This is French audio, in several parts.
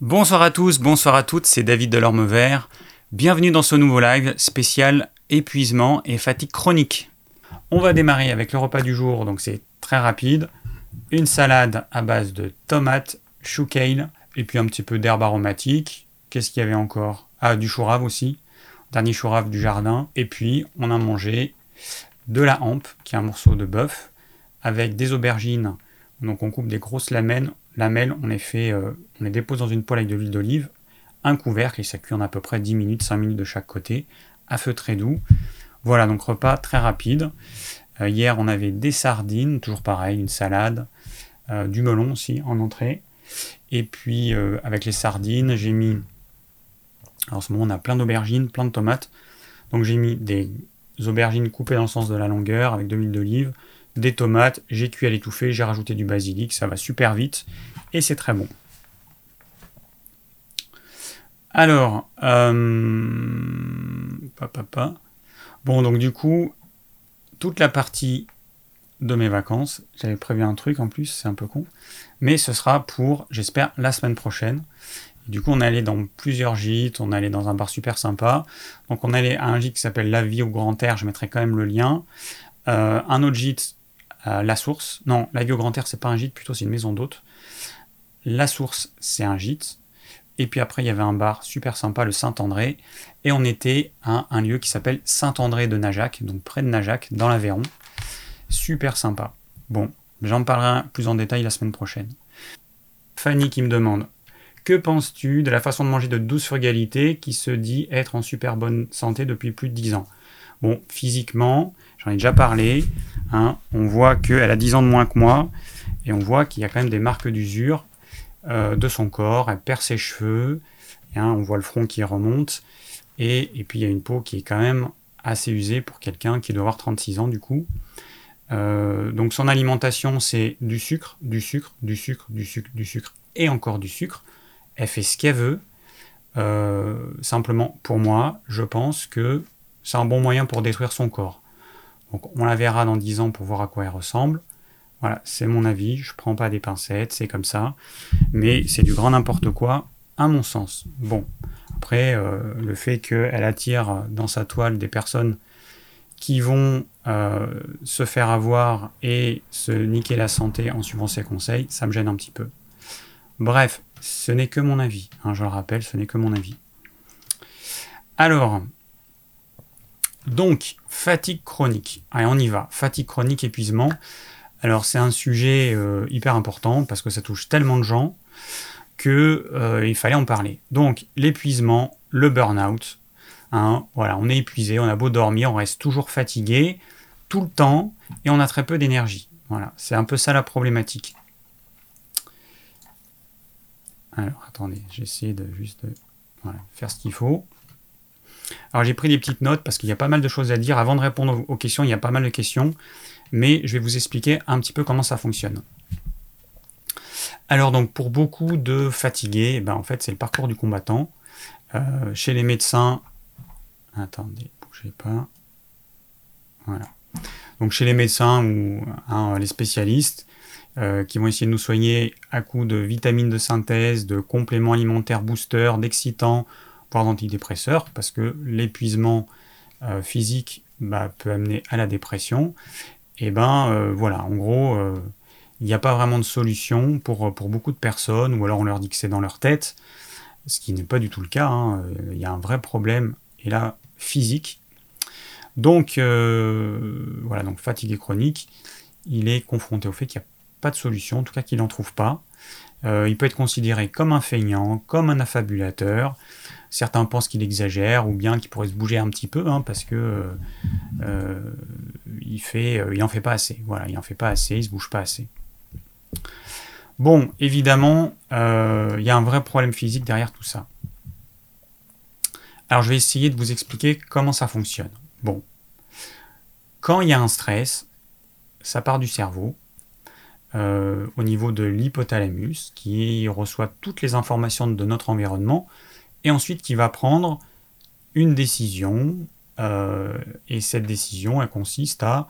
Bonsoir à tous, bonsoir à toutes, c'est David Delorme Vert. Bienvenue dans ce nouveau live spécial épuisement et fatigue chronique. On va démarrer avec le repas du jour, donc c'est très rapide. Une salade à base de tomates, chou kale et puis un petit peu d'herbe aromatique. Qu'est-ce qu'il y avait encore? Ah, du chou rave aussi. Dernier chou rave du jardin. Et puis, on a mangé de la hampe, qui est un morceau de bœuf, avec des aubergines. Donc, on coupe des grosses lamelles. Lamelles on, les fait, euh, on les dépose dans une poêle avec de l'huile d'olive, un couvercle, et ça cuit en à peu près 10 minutes, 5 minutes de chaque côté, à feu très doux. Voilà, donc repas très rapide. Euh, hier, on avait des sardines, toujours pareil, une salade, euh, du melon aussi en entrée. Et puis, avec les sardines, j'ai mis. Alors, en ce moment, on a plein d'aubergines, plein de tomates. Donc, j'ai mis des aubergines coupées dans le sens de la longueur avec de l'huile d'olive, des tomates, j'ai cuit à l'étouffer, j'ai rajouté du basilic, ça va super vite et c'est très bon. Alors, euh, bon donc du coup, toute la partie de mes vacances, j'avais prévu un truc en plus, c'est un peu con, mais ce sera pour, j'espère, la semaine prochaine. Du coup, on est allé dans plusieurs gîtes, on allé dans un bar super sympa. Donc, on allé à un gîte qui s'appelle La Vie au Grand Air, je mettrai quand même le lien. Euh, un autre gîte, La Source. Non, La Vie au Grand Air, c'est pas un gîte, plutôt c'est une maison d'hôte. La Source, c'est un gîte. Et puis après, il y avait un bar super sympa, le Saint-André. Et on était à un lieu qui s'appelle Saint-André de Najac, donc près de Najac, dans l'Aveyron. Super sympa. Bon, j'en parlerai plus en détail la semaine prochaine. Fanny qui me demande que penses-tu de la façon de manger de douce frugalité qui se dit être en super bonne santé depuis plus de 10 ans? Bon, physiquement, j'en ai déjà parlé, hein, on voit qu'elle a 10 ans de moins que moi, et on voit qu'il y a quand même des marques d'usure euh, de son corps, elle perd ses cheveux, hein, on voit le front qui remonte, et, puis il y a une peau qui est quand même assez usée pour quelqu'un qui doit avoir 36 ans du coup. Euh, donc son alimentation c'est du sucre, du sucre, du sucre, du sucre, du sucre et encore du sucre elle fait ce qu'elle veut. Euh, simplement, pour moi, je pense que c'est un bon moyen pour détruire son corps. Donc, on la verra dans 10 ans pour voir à quoi elle ressemble. Voilà, c'est mon avis. Je prends pas des pincettes, c'est comme ça. Mais c'est du grand n'importe quoi, à mon sens. Bon, après, euh, le fait qu'elle attire dans sa toile des personnes qui vont euh, se faire avoir et se niquer la santé en suivant ses conseils, ça me gêne un petit peu. Bref, ce n'est que mon avis. Hein, je le rappelle, ce n'est que mon avis. Alors, donc, fatigue chronique. Allez, on y va. Fatigue chronique, épuisement. Alors, c'est un sujet euh, hyper important parce que ça touche tellement de gens qu'il euh, fallait en parler. Donc, l'épuisement, le burn-out. Hein, voilà, on est épuisé, on a beau dormir, on reste toujours fatigué tout le temps et on a très peu d'énergie. Voilà, c'est un peu ça la problématique. Alors, attendez, j'essaie de juste faire ce qu'il faut. Alors, j'ai pris des petites notes parce qu'il y a pas mal de choses à dire. Avant de répondre aux questions, il y a pas mal de questions, mais je vais vous expliquer un petit peu comment ça fonctionne. Alors, donc, pour beaucoup de fatigués, eh ben, en fait, c'est le parcours du combattant. Euh, chez les médecins, attendez, bougez pas. Voilà. Donc, chez les médecins ou hein, les spécialistes, euh, qui vont essayer de nous soigner à coup de vitamines de synthèse, de compléments alimentaires boosters, d'excitants, voire d'antidépresseurs, parce que l'épuisement euh, physique bah, peut amener à la dépression. Et ben euh, voilà, en gros, il n'y a pas vraiment de solution pour, pour beaucoup de personnes, ou alors on leur dit que c'est dans leur tête, ce qui n'est pas du tout le cas. Hein. Il y a un vrai problème, et là, physique. Donc, voilà, donc fatigué chronique, il est confronté au fait qu'il y a de solution, en tout cas qu'il n'en trouve pas. Euh, il peut être considéré comme un feignant, comme un affabulateur. Certains pensent qu'il exagère ou bien qu'il pourrait se bouger un petit peu hein, parce que euh, euh, il fait, en fait pas assez. Voilà, il en fait pas assez, il se bouge pas assez. Bon, évidemment, il y a un vrai problème physique derrière tout ça. Alors, je vais essayer de vous expliquer comment ça fonctionne. Bon, quand il y a un stress, ça part du cerveau euh, au niveau de l'hypothalamus qui reçoit toutes les informations de notre environnement et ensuite qui va prendre une décision euh, et cette décision elle consiste à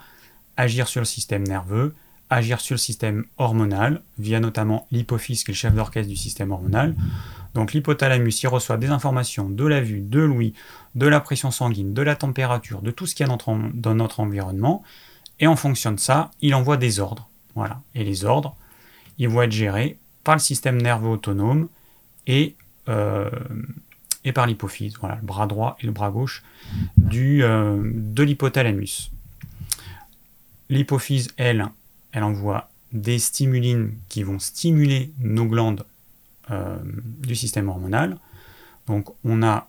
agir sur le système nerveux, agir sur le système hormonal via notamment l'hypophyse qui est le chef d'orchestre du système hormonal. Donc l'hypothalamus, il reçoit des informations de la vue, de l'ouïe, de la pression sanguine, de la température, de tout ce qu'il y a dans notre environnement. Et en fonction de ça, il envoie des ordres. Voilà. Et les ordres, ils vont être gérés par le système nerveux autonome et, et par l'hypophyse. Voilà, le bras droit et le bras gauche du, euh, de l'hypothalamus. L'hypophyse, elle, elle envoie des stimulines qui vont stimuler nos glandes euh, du système hormonal. Donc on a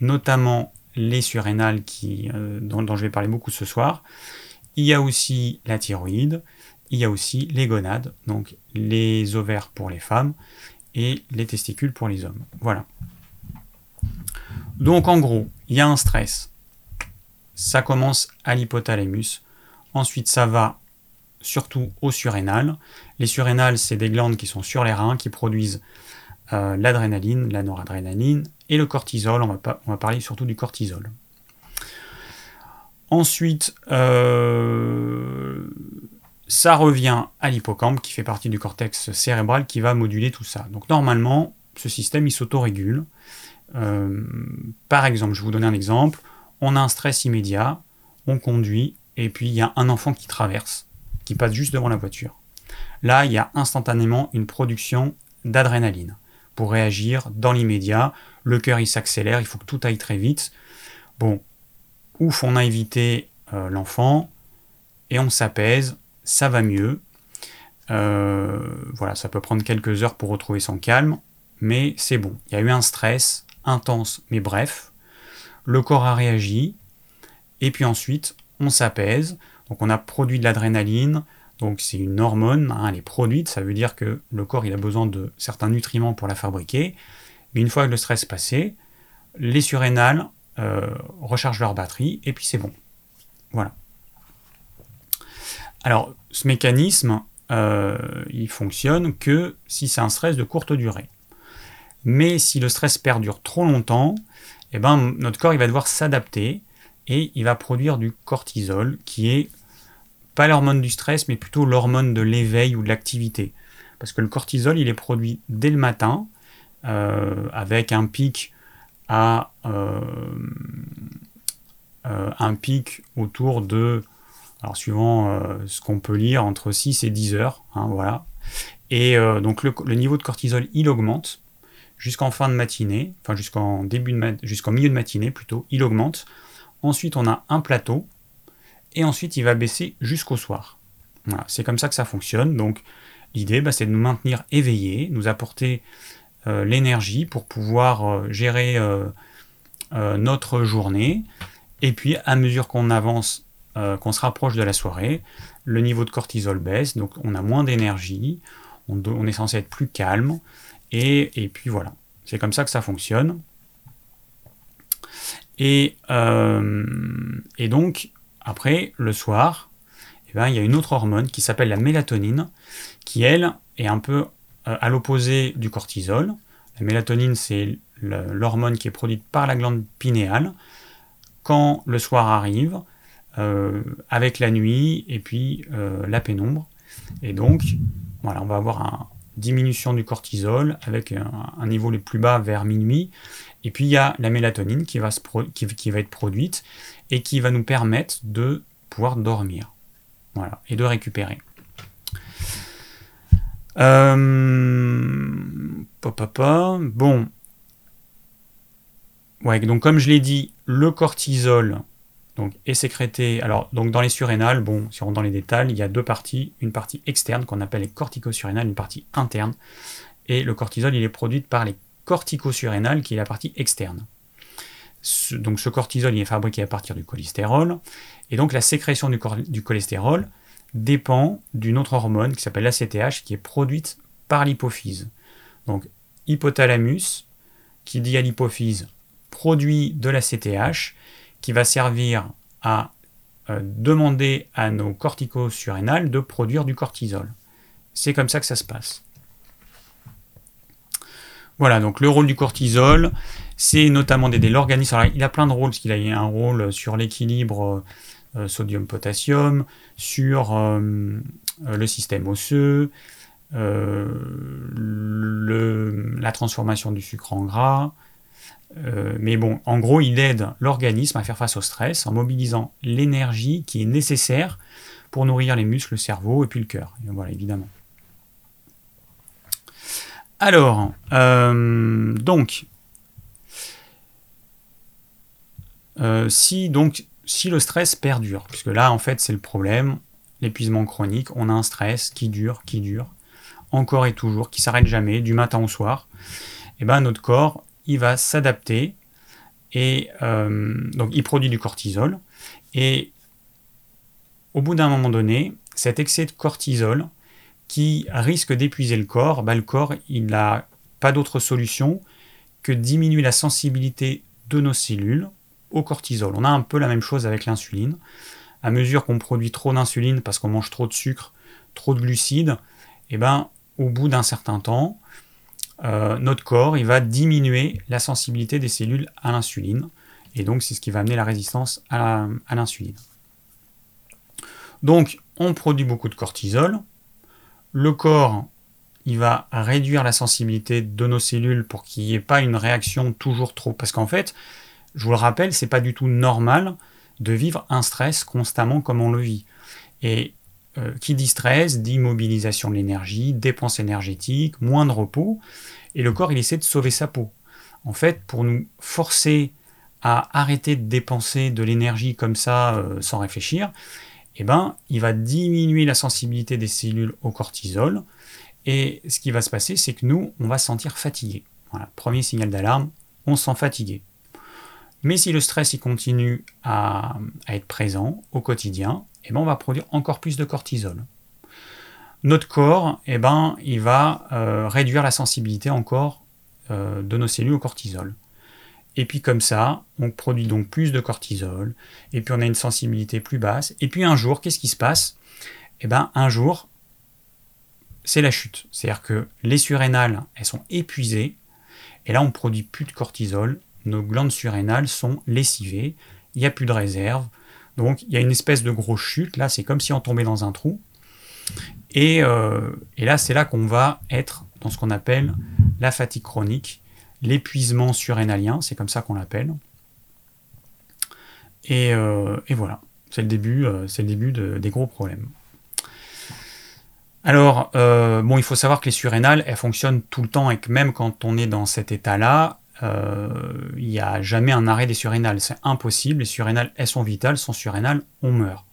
notamment les surrénales qui, dont, je vais parler beaucoup ce soir. Il y a aussi la thyroïde, il y a aussi les gonades, donc les ovaires pour les femmes et les testicules pour les hommes. Voilà. Donc en gros, il y a un stress. Ça commence à l'hypothalamus. Ensuite, ça va surtout aux surrénales. Les surrénales, c'est des glandes qui sont sur les reins, qui produisent euh, l'adrénaline, la noradrénaline et le cortisol. On va, pas, on va parler surtout du cortisol. Ensuite, euh, ça revient à l'hippocampe qui fait partie du cortex cérébral qui va moduler tout ça. Donc normalement, ce système il s'autorégule. Euh, par exemple, je vous donner un exemple. On a un stress immédiat, on conduit, et puis il y a un enfant qui traverse, qui passe juste devant la voiture. Là, il y a instantanément une production d'adrénaline pour réagir dans l'immédiat. Le cœur il s'accélère, il faut que tout aille très vite. Bon, ouf, on a évité euh, l'enfant et on s'apaise, ça va mieux. Euh, voilà, ça peut prendre quelques heures pour retrouver son calme, mais c'est bon. Il y a eu un stress intense, mais bref. Le corps a réagi, et puis ensuite, on s'apaise. Donc on a produit de l'adrénaline, donc c'est une hormone, hein, elle est produite, ça veut dire que le corps a besoin de certains nutriments pour la fabriquer. Mais une fois que le stress passé, les surrénales euh, rechargent leur batterie et puis c'est bon. Voilà. Alors, ce mécanisme, euh, il fonctionne que si c'est un stress de courte durée. Mais si le stress perdure trop longtemps, eh ben, notre corps il va devoir s'adapter et il va produire du cortisol, qui est pas l'hormone du stress, mais plutôt l'hormone de l'éveil ou de l'activité. Parce que le cortisol, il est produit dès le matin, euh, avec un pic à euh, un pic autour de, alors suivant euh, ce qu'on peut lire, entre 6 et 10 heures. Hein, voilà. Et donc le, niveau de cortisol, il augmente jusqu'en fin de matinée, enfin jusqu'en début de jusqu'en milieu de matinée plutôt, il augmente. Ensuite, on a un plateau, et ensuite il va baisser jusqu'au soir. Voilà, c'est comme ça que ça fonctionne. Donc l'idée, bah, c'est de nous maintenir éveillés, nous apporter euh, l'énergie pour pouvoir euh, gérer euh, notre journée. Et puis, à mesure qu'on avance, qu'on se rapproche de la soirée, le niveau de cortisol baisse, donc on a moins d'énergie, on, est censé être plus calme, et, puis voilà. C'est comme ça que ça fonctionne. Et, et donc, après, le soir, eh ben, il y a une autre hormone qui s'appelle la mélatonine, qui elle est un peu euh, à l'opposé du cortisol. La mélatonine, c'est l'hormone qui est produite par la glande pinéale quand le soir arrive, euh, avec la nuit et puis euh, la pénombre. Et donc, voilà, on va avoir une diminution du cortisol avec un, niveau le plus bas vers minuit. Et puis il y a la mélatonine qui va, se qui va être produite et qui va nous permettre de pouvoir dormir. Voilà, et de récupérer. Euh, bon. Ouais, donc comme je l'ai dit, le cortisol donc, est sécrété. Alors, donc dans les surrénales, bon, si on rentre dans les détails, il y a deux parties. Une partie externe qu'on appelle les corticosurrénales, une partie interne. Et le cortisol, il est produit par les corticosurrénales, qui est la partie externe. donc ce cortisol, il est fabriqué à partir du cholestérol. Et donc la sécrétion du, du cholestérol, dépend d'une autre hormone qui s'appelle l'ACTH qui est produite par l'hypophyse. Donc hypothalamus, qui dit à l'hypophyse, produit de l'ACTH qui va servir à euh, demander à nos corticosurrénales de produire du cortisol. C'est comme ça que ça se passe. Voilà, donc le rôle du cortisol, c'est notamment d'aider l'organisme. Il a plein de rôles, parce qu'il a un rôle sur l'équilibre euh, sodium-potassium, sur euh, le système osseux, la transformation du sucre en gras. Mais bon, en gros, il aide l'organisme à faire face au stress en mobilisant l'énergie qui est nécessaire pour nourrir les muscles, le cerveau et puis le cœur. voilà, évidemment. Alors, donc, si donc si le stress perdure, puisque là en fait c'est le problème, l'épuisement chronique, on a un stress qui dure, qui dure, encore et toujours, qui s'arrête jamais, du matin au soir, et eh ben notre corps il va s'adapter et euh, donc il produit du cortisol et au bout d'un moment donné, cet excès de cortisol qui risque d'épuiser le corps, ben, le corps il n'a pas d'autre solution que diminuer la sensibilité de nos cellules au cortisol. On a un peu la même chose avec l'insuline. À mesure qu'on produit trop d'insuline parce qu'on mange trop de sucre, trop de glucides, et eh ben, au bout d'un certain temps, euh, notre corps il va diminuer la sensibilité des cellules à l'insuline. Et donc, c'est ce qui va amener la résistance à l'insuline. Donc, on produit beaucoup de cortisol. Le corps, il va réduire la sensibilité de nos cellules pour qu'il n'y ait pas une réaction toujours trop. Parce qu'en fait, je vous le rappelle, c'est pas du tout normal de vivre un stress constamment comme on le vit. Euh, qui dit stress dit de l'énergie, dépenses énergétiques, moins de repos, et le corps il essaie de sauver sa peau. En fait, pour nous forcer à arrêter de dépenser de l'énergie comme ça euh, sans réfléchir, eh ben, il va diminuer la sensibilité des cellules au cortisol, et ce qui va se passer, c'est que nous, on va se sentir fatigué. Voilà, premier signal d'alarme, on se sent fatigué. Mais si le stress il continue à, être présent au quotidien, eh ben on va produire encore plus de cortisol. Notre corps, eh ben, il va euh, réduire la sensibilité encore euh, de nos cellules au cortisol. Et puis comme ça, on produit donc plus de cortisol, et puis on a une sensibilité plus basse. Et puis un jour, qu'est-ce qui se passe? Eh ben, un jour, c'est la chute. C'est-à-dire que les surrénales, elles sont épuisées, et là, on produit plus de cortisol, nos glandes surrénales sont lessivées, il n'y a plus de réserve, donc il y a une espèce de grosse chute, là c'est comme si on tombait dans un trou, et, euh, là c'est là qu'on va être dans ce qu'on appelle la fatigue chronique, l'épuisement surrénalien, c'est comme ça qu'on l'appelle, et, euh, voilà, c'est le début, euh, c'est le début des gros problèmes. Alors, bon, il faut savoir que les surrénales, elles fonctionnent tout le temps et que même quand on est dans cet état-là, euh, il n'y a jamais un arrêt des surrénales. C'est impossible. Les surrénales, elles sont vitales. Sans surrénales, on meurt.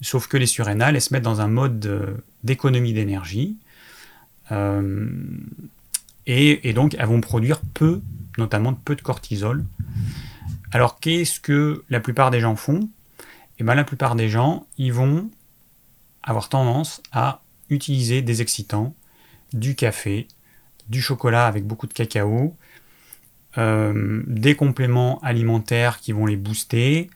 Sauf que les surrénales, elles se mettent dans un mode d'économie d'énergie. Euh, et, donc, elles vont produire peu, notamment peu de cortisol. Alors, qu'est-ce que la plupart des gens font? Eh bien, la plupart des gens, ils vont avoir tendance à utiliser des excitants, du café, du chocolat avec beaucoup de cacao, euh, des compléments alimentaires qui vont les booster,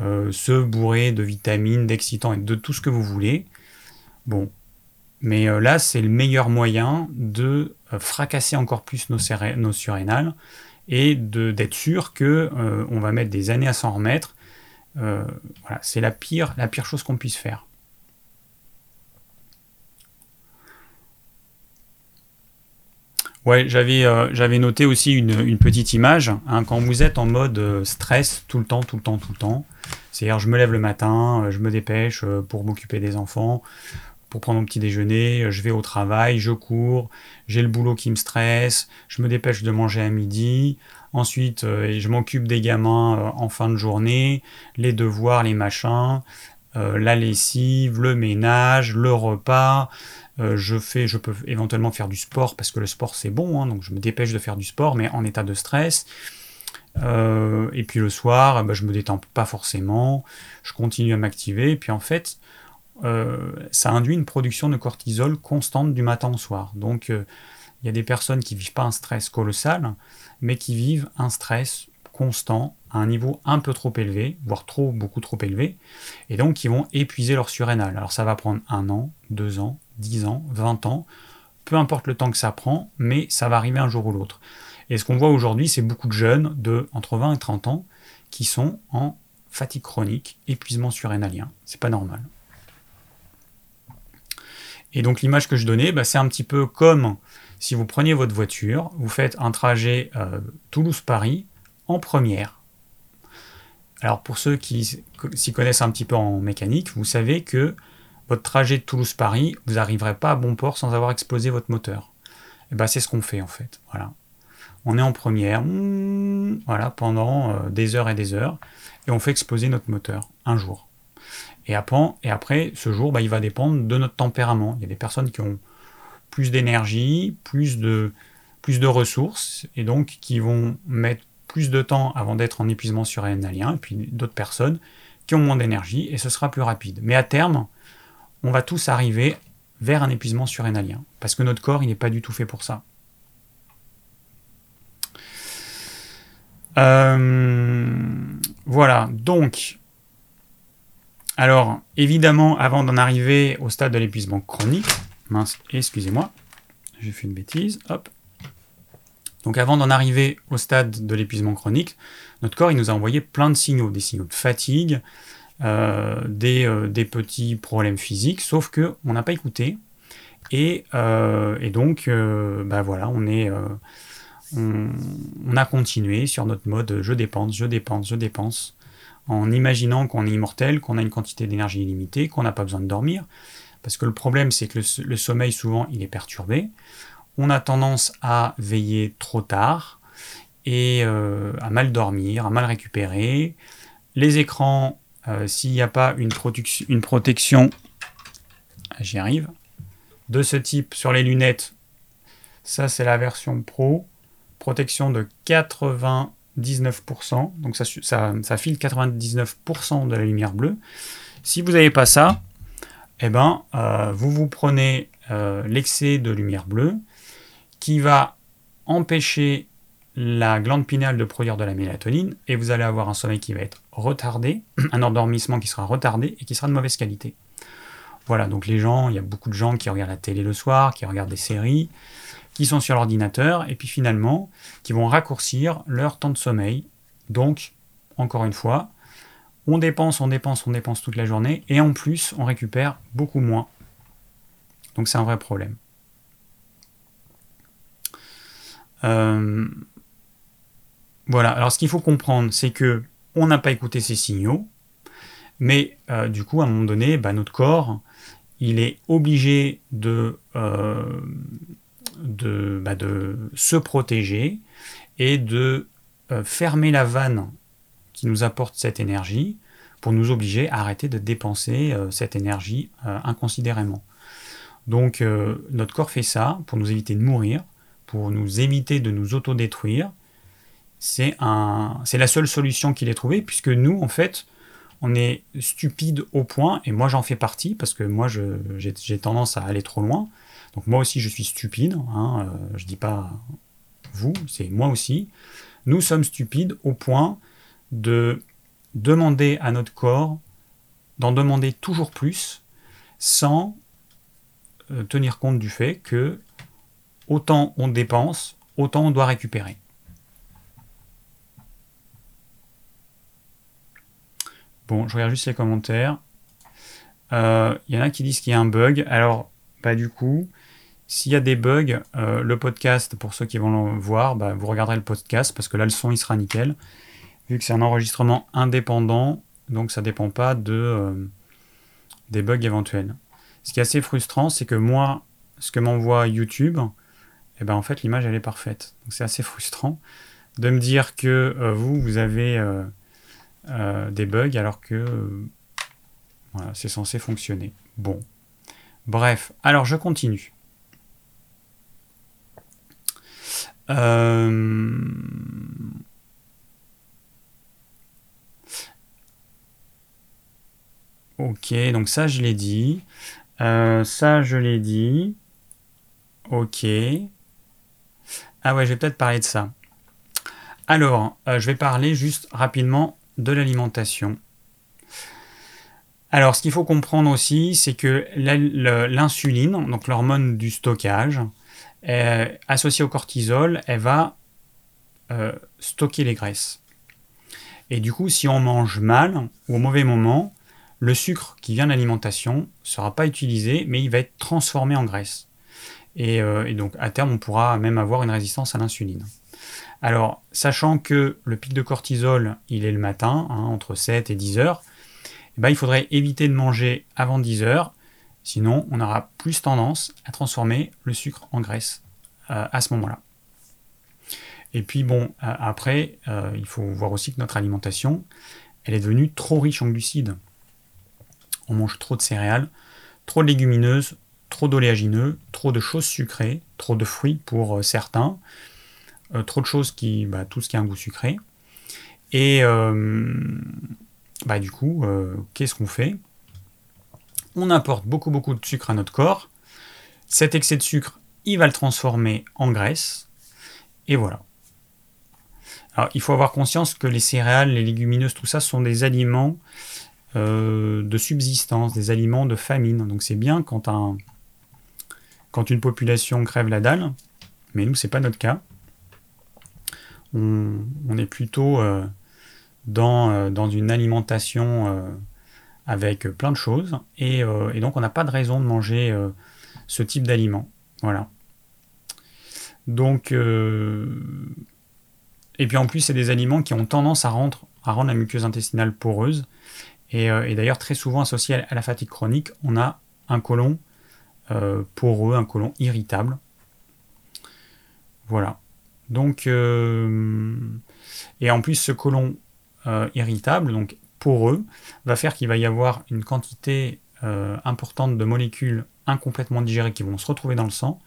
euh, se bourrer de vitamines, d'excitants et de tout ce que vous voulez. Bon, mais euh, là, c'est le meilleur moyen de fracasser encore plus nos, surrénales et d'être sûr que on va mettre des années à s'en remettre. c'est la pire chose qu'on puisse faire. Ouais, j'avais euh, j'avais noté aussi une, petite image. Hein, quand vous êtes en mode euh, stress tout le temps, tout le temps, tout le temps, c'est-à-dire je me lève le matin, euh, je me dépêche pour m'occuper des enfants, pour prendre mon petit déjeuner, je vais au travail, je cours, j'ai le boulot qui me stresse, je me dépêche de manger à midi, ensuite je m'occupe des gamins en fin de journée, les devoirs, les machins, la lessive, le ménage, le repas, euh, je, fais, je peux éventuellement faire du sport parce que le sport c'est bon, hein, donc je me dépêche de faire du sport, mais en état de stress. Euh, et puis le soir, je ben, je me détends pas forcément, je continue à m'activer, et puis en fait, euh, ça induit une production de cortisol constante du matin au soir. Donc il y a des personnes qui vivent pas un stress colossal, mais qui vivent un stress constant à un niveau un peu trop élevé, voire trop, beaucoup trop élevé, et donc qui vont épuiser leur surrénal. Alors ça va prendre un an, deux ans, 10 ans, 20 ans, peu importe le temps que ça prend, mais ça va arriver un jour ou l'autre. Et ce qu'on voit aujourd'hui, c'est beaucoup de jeunes de entre 20 et 30 ans qui sont en fatigue chronique, épuisement surrénalien. C'est pas normal. Et donc l'image que je donnais, bah, c'est un petit peu comme si vous preniez votre voiture, vous faites un trajet euh, Toulouse-Paris en première. Alors pour ceux qui s'y connaissent un petit peu en mécanique, vous savez que votre trajet de Toulouse-Paris, vous n'arriverez pas à bon port sans avoir explosé votre moteur. Et ben c'est ce qu'on fait en fait. Voilà. On est en première, hmm, voilà, pendant euh, des heures et des heures, et on fait exploser notre moteur un jour. Et après, et après ce jour, bah, il va dépendre de notre tempérament. Il y a des personnes qui ont plus d'énergie, plus de, plus de ressources, et donc qui vont mettre plus de temps avant d'être en épuisement surrénalien, et puis d'autres personnes qui ont moins d'énergie, et ce sera plus rapide. Mais à terme, on va tous arriver vers un épuisement surrénalien, parce que notre corps, il n'est pas du tout fait pour ça. Euh, voilà, donc, alors, évidemment, avant d'en arriver au stade de l'épuisement chronique, mince, excusez-moi, j'ai fait une bêtise, hop. Donc avant d'en arriver au stade de l'épuisement chronique, notre corps il nous a envoyé plein de signaux, des signaux de fatigue, euh, euh, des, petits problèmes physiques, sauf que on n'a pas écouté. Et, euh, donc, bah voilà, on est, on, a continué sur notre mode je dépense, je dépense, je dépense, en imaginant qu'on est immortel, qu'on a une quantité d'énergie illimitée, qu'on n'a pas besoin de dormir. Parce que le problème, c'est que le, sommeil, souvent, il est perturbé. On a tendance à veiller trop tard et euh, à mal dormir, à mal récupérer. Les écrans, euh, s'il n'y a pas une, protection, j'y arrive, de ce type sur les lunettes, ça c'est la version pro, protection de 99%, donc ça, ça, file 99% de la lumière bleue. Si vous n'avez pas ça, eh ben, euh, vous vous prenez l'excès de lumière bleue qui va empêcher la glande pinale de produire de la mélatonine et vous allez avoir un sommeil qui va être retardé, un endormissement qui sera retardé et qui sera de mauvaise qualité. Voilà, donc les gens, il y a beaucoup de gens qui regardent la télé le soir, qui regardent des séries, qui sont sur l'ordinateur et puis finalement qui vont raccourcir leur temps de sommeil. Donc, encore une fois, on dépense, on dépense, on dépense toute la journée, et en plus, on récupère beaucoup moins. Donc c'est un vrai problème. Euh, voilà, alors ce qu'il faut comprendre, c'est que on n'a pas écouté ces signaux, mais euh, du coup, à un moment donné, bah, notre corps, il est obligé de, euh, bah, se protéger et de fermer la vanne qui nous apporte cette énergie pour nous obliger à arrêter de dépenser cette énergie inconsidérément. Donc notre corps fait ça pour nous éviter de mourir, pour nous éviter de nous autodétruire. C'est un, c'est la seule solution qu'il ait trouvée, puisque nous, en fait, on est stupide au point, et moi j'en fais partie, parce que moi j'ai, tendance à aller trop loin. Donc moi aussi je suis stupide, hein, je dis pas vous, c'est moi aussi. Nous sommes stupides au point de demander à notre corps d'en demander toujours plus sans euh, tenir compte du fait que autant on dépense, autant on doit récupérer. Bon, je regarde juste les commentaires. Il euh, y en a qui disent qu'il y a un bug. Alors, pas du coup, s'il y a des bugs, euh, le podcast, pour ceux qui vont le voir, bah, vous regarderez le podcast parce que là, le son, il sera nickel vu que c'est un enregistrement indépendant, donc ça ne dépend pas de, euh, des bugs éventuels. Ce qui est assez frustrant, c'est que moi, ce que m'envoie YouTube, eh ben en fait l'image elle est parfaite. Donc c'est assez frustrant de me dire que euh, vous, vous avez euh, des bugs alors que voilà, c'est censé fonctionner. Bon. Bref, alors je continue. Euh, Ok, donc ça je l'ai dit. Euh, ça je l'ai dit. Ok. Ah ouais, je vais peut-être parler de ça. Alors, euh, je vais parler juste rapidement de l'alimentation. Alors, ce qu'il faut comprendre aussi, c'est que l'insuline, donc l'hormone du stockage, associée au cortisol, elle va euh, stocker les graisses. Et du coup, si on mange mal ou au mauvais moment, le sucre qui vient de l'alimentation ne sera pas utilisé, mais il va être transformé en graisse. Et, euh, donc à terme, on pourra même avoir une résistance à l'insuline. Alors, sachant que le pic de cortisol, il est le matin, hein, entre 7 et 10 heures, eh ben, il faudrait éviter de manger avant 10 heures, sinon on aura plus tendance à transformer le sucre en graisse euh, à ce moment-là. Et puis bon, après, euh, il faut voir aussi que notre alimentation, elle est devenue trop riche en glucides. On mange trop de céréales, trop de légumineuses, trop d'oléagineux, trop de choses sucrées, trop de fruits pour euh, certains, euh, trop de choses qui, bah, tout ce qui a un goût sucré. Et bah, du coup, qu'est-ce qu'on fait? On apporte beaucoup beaucoup de sucre à notre corps. Cet excès de sucre, il va le transformer en graisse. Et voilà. Alors, il faut avoir conscience que les céréales, les légumineuses, tout ça sont des aliments euh, de subsistance, des aliments de famine. Donc c'est bien quand, un, quand une population crève la dalle, mais nous, c'est pas notre cas. On, est plutôt euh, dans, euh, dans, une alimentation avec plein de choses, et, donc on n'a pas de raison de manger ce type d'aliments. Voilà. Donc, et puis en plus, c'est des aliments qui ont tendance à rendre, à rendre la muqueuse intestinale poreuse. Et, euh, d'ailleurs, très souvent associé à la fatigue chronique, on a un côlon euh, poreux, un côlon irritable. Voilà. Donc, euh, et en plus, ce côlon irritable, donc poreux, va faire qu'il va y avoir une quantité importante de molécules incomplètement digérées qui vont se retrouver dans le sang,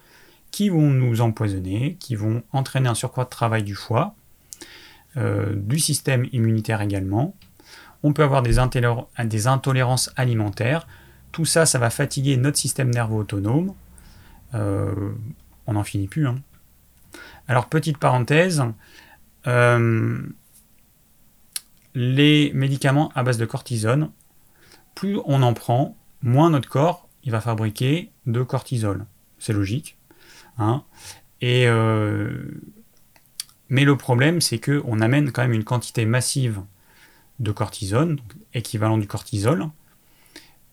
qui vont nous empoisonner, qui vont entraîner un surcroît de travail du foie, euh, du système immunitaire également. On peut avoir des, intolérances alimentaires. Tout ça, ça va fatiguer notre système nerveux autonome. Euh, on n'en finit plus. Hein. Alors, petite parenthèse, euh, les médicaments à base de cortisone, plus on en prend, moins notre corps va fabriquer de cortisol. C'est logique. Hein. Et mais le problème, c'est qu'on amène quand même une quantité massive de cortisone, équivalent du cortisol,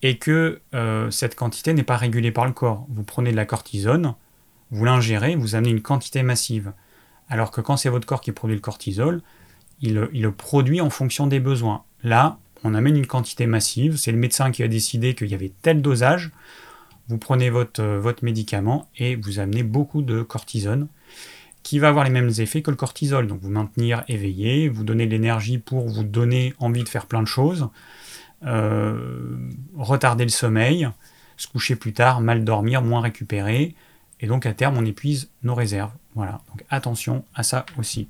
et que euh, cette quantité n'est pas régulée par le corps. Vous prenez de la cortisone, vous l'ingérez, vous amenez une quantité massive. Alors que quand c'est votre corps qui produit le cortisol, il, le produit en fonction des besoins. Là, on amène une quantité massive, c'est le médecin qui a décidé qu'il y avait tel dosage, vous prenez votre, euh, votre médicament et vous amenez beaucoup de cortisone qui va avoir les mêmes effets que le cortisol. Donc vous maintenir éveillé, vous donner de l'énergie pour vous donner envie de faire plein de choses, retarder le sommeil, se coucher plus tard, mal dormir, moins récupérer, et donc à terme on épuise nos réserves. Voilà, donc attention à ça aussi.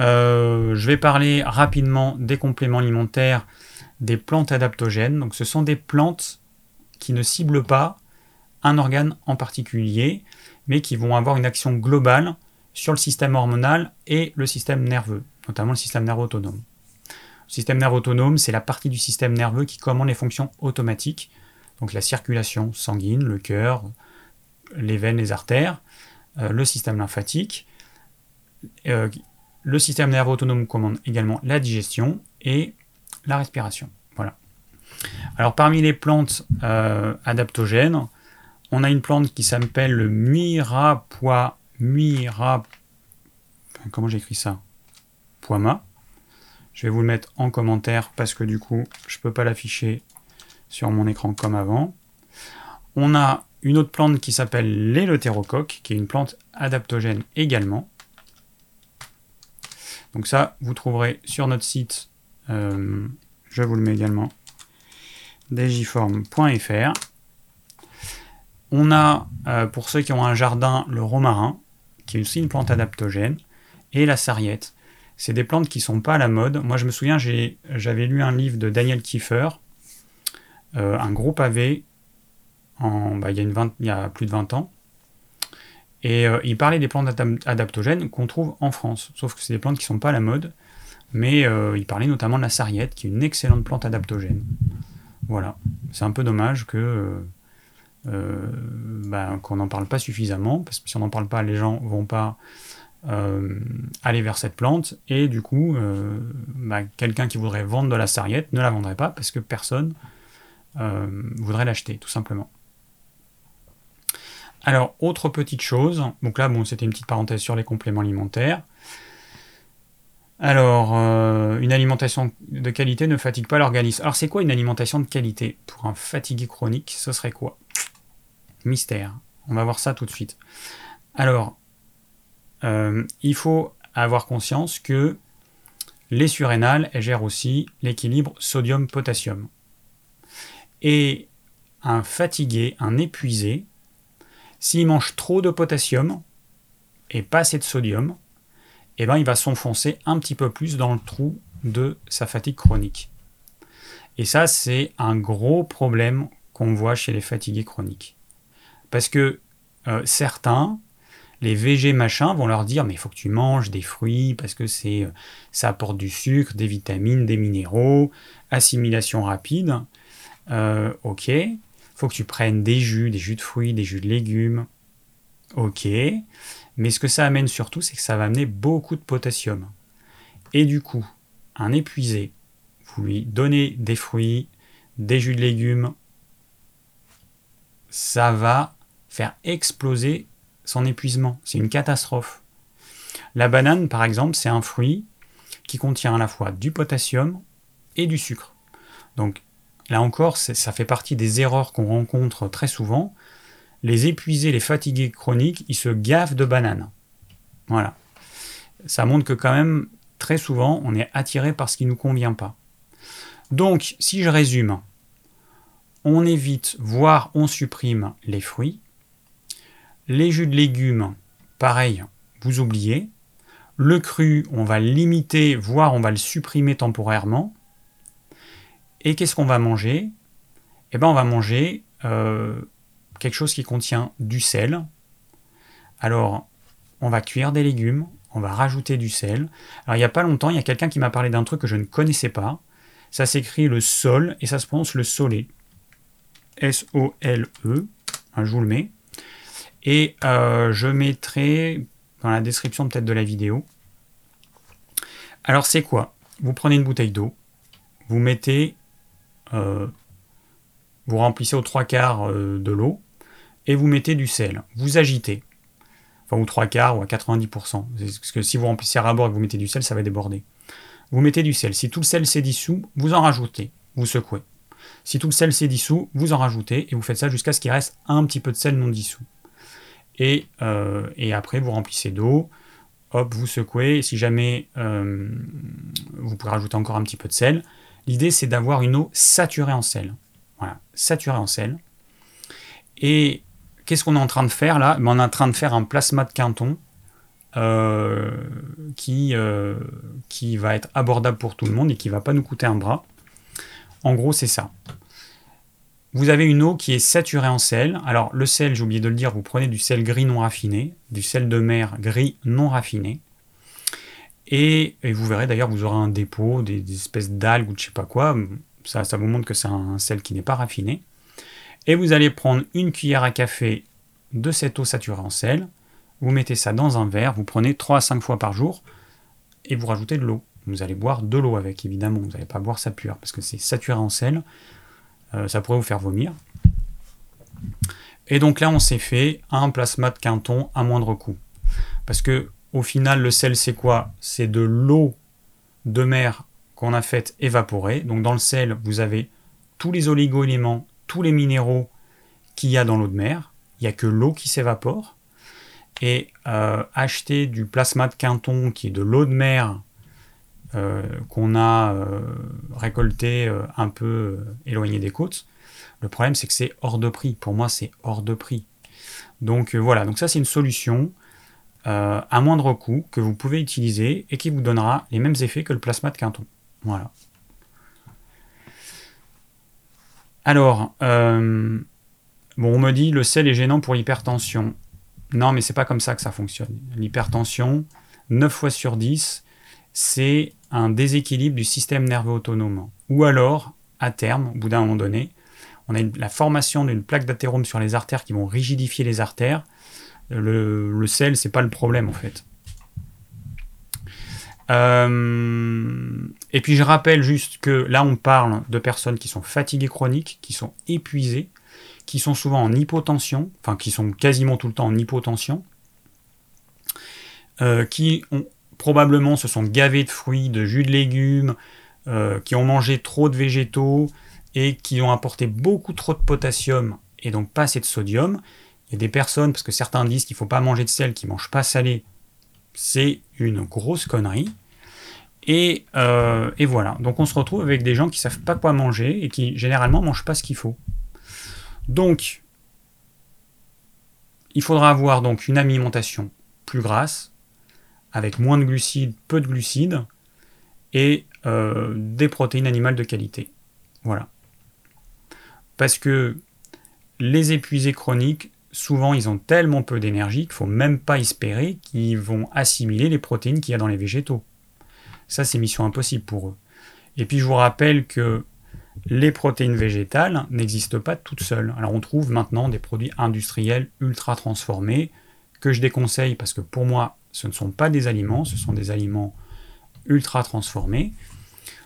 Euh, je vais parler rapidement des compléments alimentaires des plantes adaptogènes. Donc ce sont des plantes qui ne ciblent pas un organe en particulier, mais qui vont avoir une action globale sur le système hormonal et le système nerveux, notamment le système nerveux autonome. Le système nerveux autonome, c'est la partie du système nerveux qui commande les fonctions automatiques, donc la circulation sanguine, le cœur, les veines, les artères, euh, le système lymphatique. Euh, le système nerveux autonome commande également la digestion et la respiration. Voilà. Alors parmi les plantes euh, adaptogènes, on a une plante qui s'appelle le Mirapois. Mira. Comment j'écris ça? Poima. Je vais vous le mettre en commentaire parce que du coup, je ne peux pas l'afficher sur mon écran comme avant. On a une autre plante qui s'appelle l'éleutérocoque, qui est une plante adaptogène également. Donc ça, vous trouverez sur notre site, euh, je vous le mets également, digiform.fr. On a, euh, pour ceux qui ont un jardin, le romarin, qui est aussi une plante adaptogène, et la sarriette. C'est des plantes qui sont pas à la mode. Moi, je me souviens, j'avais lu un livre de Daniel Kiefer, euh, un gros pavé, bah, il, y a plus de 20 ans. Et euh, il parlait des plantes adaptogènes qu'on trouve en France. Sauf que c'est des plantes qui sont pas à la mode. Mais il parlait notamment de la sarriette, qui est une excellente plante adaptogène. Voilà. C'est un peu dommage que euh, bah, qu'on n'en parle pas suffisamment, parce que si on n'en parle pas, les gens vont pas euh, aller vers cette plante et du coup, euh, bah, quelqu'un qui voudrait vendre de la sarriette ne la vendrait pas parce que personne euh, voudrait l'acheter, tout simplement. Alors, autre petite chose, donc là, bon, c'était une petite parenthèse sur les compléments alimentaires. Alors, une alimentation de qualité ne fatigue pas l'organisme. Alors, c'est quoi une alimentation de qualité? Pour un fatigué chronique, ce serait quoi? Mystère. On va voir ça tout de suite. Alors, euh, il faut avoir conscience que les surrénales gèrent aussi l'équilibre sodium-potassium. Et un fatigué, un épuisé, s'il mange trop de potassium et pas assez de sodium, eh ben, il va s'enfoncer un petit peu plus dans le trou de sa fatigue chronique. Et ça, c'est un gros problème qu'on voit chez les fatigués chroniques. Parce que euh, certains, les VG machin vont leur dire mais il faut que tu manges des fruits parce que c'est euh, ça apporte du sucre, des vitamines, des minéraux, assimilation rapide. Euh, ok, faut que tu prennes des jus, des jus de fruits, des jus de légumes. Ok, mais ce que ça amène surtout, c'est que ça va amener beaucoup de potassium. Et du coup, un épuisé, vous lui donnez des fruits, des jus de légumes, ça va faire exploser son épuisement. C'est une catastrophe. La banane, par exemple, c'est un fruit qui contient à la fois du potassium et du sucre. Donc là encore, ça fait partie des erreurs qu'on rencontre très souvent. Les épuisés, les fatigués chroniques, ils se gavent de bananes. Voilà. Ça montre que quand même, très souvent, on est attiré par ce qui ne nous convient pas. Donc, si je résume, on évite, voire on supprime les fruits, les jus de légumes, pareil, vous oubliez. Le cru, on va limiter, voire on va le supprimer temporairement. Et qu'est-ce qu'on va manger? Eh bien, on va manger euh, quelque chose qui contient du sel. Alors, on va cuire des légumes, on va rajouter du sel. Alors, il n'y a pas longtemps, il y a quelqu'un qui m'a parlé d'un truc que je ne connaissais pas. Ça s'écrit le sol et ça se prononce le solet. S-O-L-E. Je vous le mets. Et euh, je mettrai dans la description peut-être de la vidéo. Alors c'est quoi? Vous prenez une bouteille d'eau, vous mettez, euh, vous remplissez aux trois quarts euh, de l'eau et vous mettez du sel. Vous agitez, enfin ou trois quarts ou à 90%. Parce que si vous remplissez à bord et que vous mettez du sel, ça va déborder. Vous mettez du sel. Si tout le sel s'est dissous, vous en rajoutez. Vous secouez. Si tout le sel s'est dissous, vous en rajoutez et vous faites ça jusqu'à ce qu'il reste un petit peu de sel non dissous. Euh, et, après vous remplissez d'eau, hop, vous secouez, si jamais euh, vous pouvez rajouter encore un petit peu de sel. L'idée c'est d'avoir une eau saturée en sel. Voilà, saturée en sel. Et qu'est-ce qu'on est en train de faire là? Ben, On est en train de faire un plasma de Quinton euh, qui, qui va être abordable pour tout le monde et qui va pas nous coûter un bras. En gros, c'est ça. Vous avez une eau qui est saturée en sel. Alors le sel, j'ai oublié de le dire, vous prenez du sel gris non raffiné, du sel de mer gris non raffiné. Et, vous verrez d'ailleurs, vous aurez un dépôt, des, espèces d'algues ou de je sais pas quoi. Ça, ça vous montre que c'est un sel qui n'est pas raffiné. Et vous allez prendre une cuillère à café de cette eau saturée en sel. Vous mettez ça dans un verre, vous prenez 3 à 5 fois par jour et vous rajoutez de l'eau. Vous allez boire de l'eau avec, évidemment. Vous n'allez pas boire ça pure parce que c'est saturé en sel. Euh, ça pourrait vous faire vomir. Et donc là, on s'est fait un plasma de quinton à moindre coût. Parce que au final, le sel, c'est quoi? C'est de l'eau de mer qu'on a fait évaporer. Donc dans le sel, vous avez tous les oligo-éléments, tous les minéraux qu'il y a dans l'eau de mer. Il n'y a que l'eau qui s'évapore. Et euh, acheter du plasma de quinton qui est de l'eau de mer qu'on a euh, récolté euh, un peu éloigné des côtes. Le problème, c'est que c'est hors de prix. Pour moi, c'est hors de prix. Donc voilà, donc ça c'est une solution à moindre coût que vous pouvez utiliser et qui vous donnera les mêmes effets que le plasma de Quinton. Voilà. Alors, bon, on me dit le sel est gênant pour l'hypertension. Non, mais c'est pas comme ça que ça fonctionne. L'hypertension, 9 fois sur 10, c'est un déséquilibre du système nerveux autonome. Ou alors, à terme, au bout d'un moment donné, on a la formation d'une plaque d'athérome sur les artères qui vont rigidifier les artères. Le, le sel, c'est pas le problème en fait. Euh, et puis je rappelle juste que là on parle de personnes qui sont fatiguées chroniques, qui sont épuisées, qui sont souvent en hypotension, enfin qui sont quasiment tout le temps en hypotension, euh, qui ont probablement se sont gavés de fruits, de jus de légumes, euh, qui ont mangé trop de végétaux et qui ont apporté beaucoup trop de potassium et donc pas assez de sodium. Il y a des personnes, parce que certains disent qu'il ne faut pas manger de sel, qui ne mangent pas salé. C'est une grosse connerie. Et, euh, et, voilà. Donc on se retrouve avec des gens qui ne savent pas quoi manger et qui généralement ne mangent pas ce qu'il faut. Donc, il faudra avoir donc une alimentation plus grasse, avec moins de glucides, peu de glucides, et euh, des protéines animales de qualité. Voilà. Parce que les épuisés chroniques, souvent ils ont tellement peu d'énergie qu'il ne faut même pas espérer qu'ils vont assimiler les protéines qu'il y a dans les végétaux. Ça, c'est mission impossible pour eux. Et puis je vous rappelle que les protéines végétales n'existent pas toutes seules. Alors on trouve maintenant des produits industriels ultra transformés que je déconseille parce que pour moi, ce ne sont pas des aliments, ce sont des aliments ultra transformés.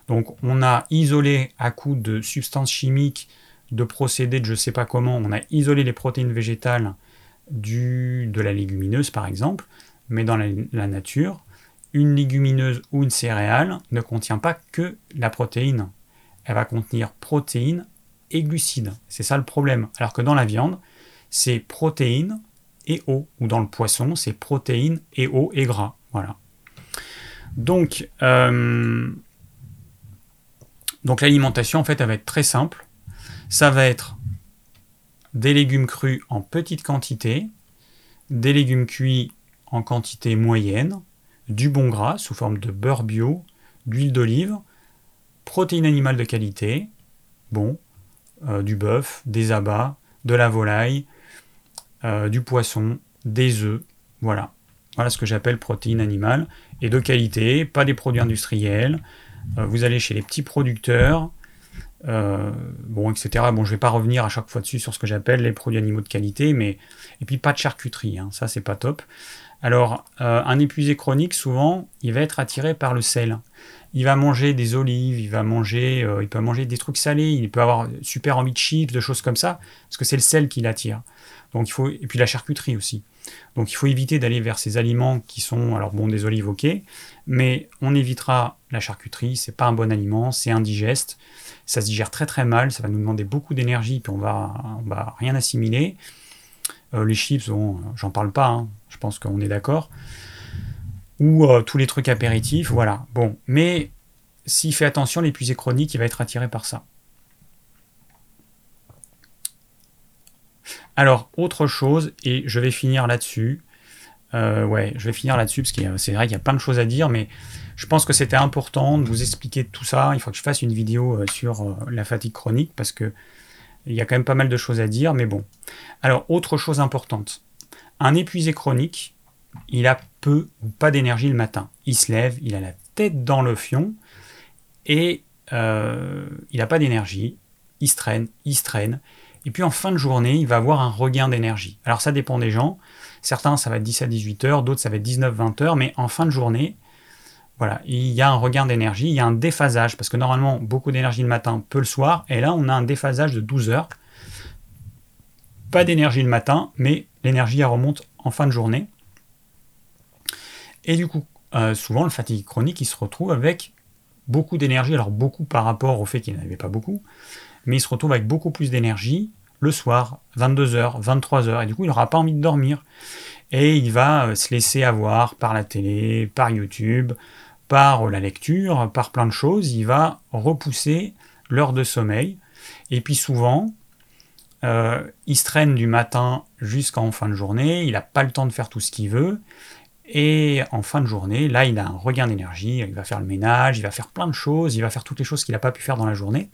Donc on a isolé à coup de substances chimiques, de procédés de je ne sais pas comment, on a isolé les protéines végétales du, de la légumineuse par exemple, mais dans la nature, une légumineuse ou une céréale ne contient pas que la protéine. Elle va contenir protéines et glucides. C'est ça le problème. Alors que dans la viande, c'est protéines et eau. Ou dans le poisson, c'est protéines et eau et gras. Voilà. Donc, euh, donc l'alimentation, en fait, elle va être très simple. Ça va être des légumes crus en petite quantité, des légumes cuits en quantité moyenne, du bon gras sous forme de beurre bio, d'huile d'olive, protéines animales de qualité, bon, euh, du bœuf, des abats, de la volaille, euh, du poisson, des œufs, voilà. Voilà ce que j'appelle protéines animales et de qualité, pas des produits industriels. Euh, vous allez chez les petits producteurs, bon, etc. Bon, je vais pas revenir à chaque fois dessus sur ce que j'appelle les produits animaux de qualité, mais et puis pas de charcuterie, hein, ça c'est pas top. Alors, un épuisé chronique, souvent, il va être attiré par le sel il va manger des olives, il va manger, euh, il peut manger des trucs salés, il peut avoir super envie de chips, de choses comme ça, parce que c'est le sel qui l'attire. Et puis la charcuterie aussi. Donc il faut éviter d'aller vers ces aliments qui sont alors bon des olives ok, mais on évitera la charcuterie, c'est pas un bon aliment, c'est indigeste, ça se digère très très mal, ça va nous demander beaucoup d'énergie puis on va on va rien assimiler. Euh, les chips, bon, j'en parle pas, hein. je pense qu'on est d'accord ou euh, tous les trucs apéritifs, voilà. Bon, mais s'il fait attention, l'épuisé chronique, il va être attiré par ça. Alors, autre chose, et je vais finir là-dessus. Euh, ouais, je vais finir là-dessus parce que c'est vrai qu'il y a plein de choses à dire, mais je pense que c'était important de vous expliquer tout ça. Il faut que je fasse une vidéo euh, sur la fatigue chronique parce que il y a quand même pas mal de choses à dire, mais bon. Alors, autre chose importante. Un épuisé chronique, il a peu ou pas d'énergie le matin. Il se lève, il a la tête dans le fion et euh, il n'a pas d'énergie. Il se traîne, il se traîne. Et puis en fin de journée, il va avoir un regain d'énergie. Alors ça dépend des gens. Certains, ça va être 10 à 18 heures, d'autres, ça va être 19-20 heures, mais en fin de journée, voilà, il y a un regain d'énergie, il y a un déphasage, parce que normalement, beaucoup d'énergie le matin, peu le soir, et là, on a un déphasage de 12 heures. Pas d'énergie le matin, mais l'énergie, remonte en fin de journée. Et du coup, euh, souvent, le fatigue chronique, il se retrouve avec beaucoup d'énergie. Alors, beaucoup par rapport au fait qu'il n'avait pas beaucoup, mais il se retrouve avec beaucoup plus d'énergie le soir, 22h, 23h, et du coup, il n'aura pas envie de dormir. Et il va euh, se laisser avoir par la télé, par YouTube, par la lecture, par plein de choses. Il va repousser l'heure de sommeil. Et puis souvent, euh, il se traîne du matin jusqu'en fin de journée, il n'a pas le temps de faire tout ce qu'il veut, et en fin de journée, là, il a un regain d'énergie, il va faire le ménage, il va faire plein de choses, il va faire toutes les choses qu'il n'a pas pu faire dans la journée.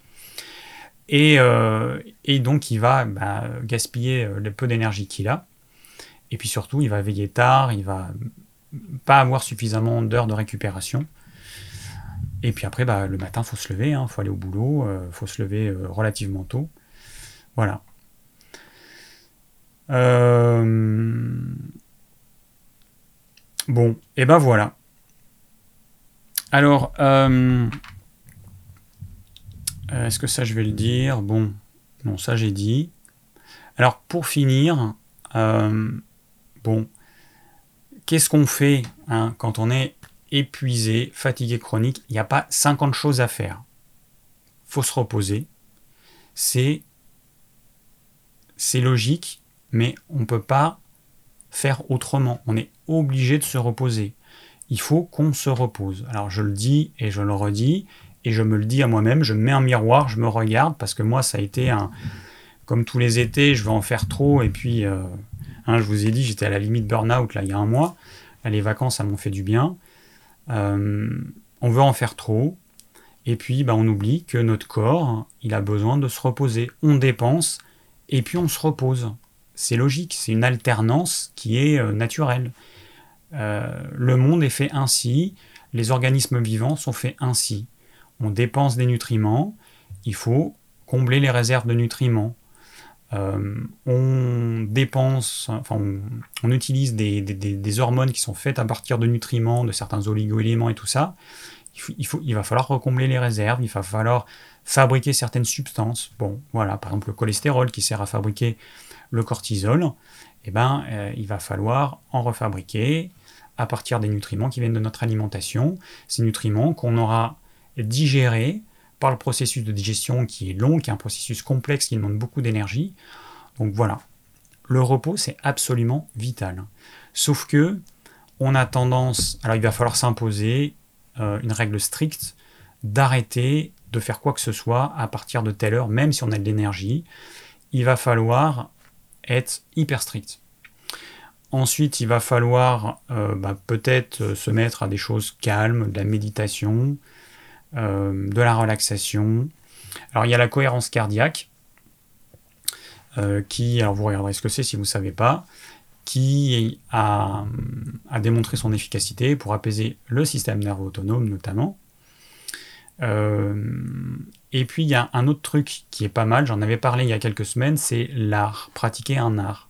Et, euh, donc, il va bah, gaspiller euh, le peu d'énergie qu'il a. Et puis surtout, il va veiller tard, il va pas avoir suffisamment d'heures de récupération. Et puis après, bah, le matin, il faut se lever, il hein, faut aller au boulot, il euh, faut se lever relativement tôt. Voilà. Bon, et ben voilà. Alors, euh, est-ce que ça je vais le dire? Bon, non, ça j'ai dit. Alors, pour finir, euh, bon, qu'est-ce qu'on fait hein, quand on est épuisé, fatigué chronique? Il n'y a pas 50 choses à faire. faut se reposer. C'est logique, mais on ne peut pas faire autrement. On est obligé de se reposer. Il faut qu'on se repose. Alors je le dis et je le redis, et je me le dis à moi-même, je mets un miroir, je me regarde, parce que moi ça a été un... Comme tous les étés, je vais en faire trop, et puis, euh, hein, je vous ai dit, j'étais à la limite burn-out là il y a un mois. Les vacances, ça m'ont fait du bien. Euh, on veut en faire trop, et puis bah, on oublie que notre corps, il a besoin de se reposer. On dépense, et puis on se repose. C'est logique, c'est une alternance qui est euh, naturelle. Le monde est fait ainsi, les organismes vivants sont faits ainsi. On dépense des nutriments, il faut combler les réserves de nutriments. Euh, on dépense, enfin on, utilise des, hormones qui sont faites à partir de nutriments, de certains oligo-éléments et tout ça. Il, faut, va falloir recombler les réserves, il va falloir fabriquer certaines substances. Bon, voilà, par exemple le cholestérol qui sert à fabriquer le cortisol, eh ben, euh, il va falloir en refabriquer à partir des nutriments qui viennent de notre alimentation. Ces nutriments qu'on aura digérés par le processus de digestion qui est long, qui est un processus complexe qui demande beaucoup d'énergie. Donc voilà, le repos c'est absolument vital. Sauf que on a tendance, alors il va falloir s'imposer euh, une règle stricte d'arrêter de faire quoi que ce soit à partir de telle heure, même si on a de l'énergie. Il va falloir être hyper strict. Ensuite, il va falloir euh, bah, peut-être se mettre à des choses calmes, de la méditation, de la relaxation. Alors, il y a la cohérence cardiaque, qui, alors vous regarderez ce que c'est si vous ne savez pas, qui a, démontré son efficacité pour apaiser le système nerveux autonome notamment. Euh, et puis il y a un autre truc qui est pas mal, j'en avais parlé il y a quelques semaines, c'est l'art, pratiquer un art.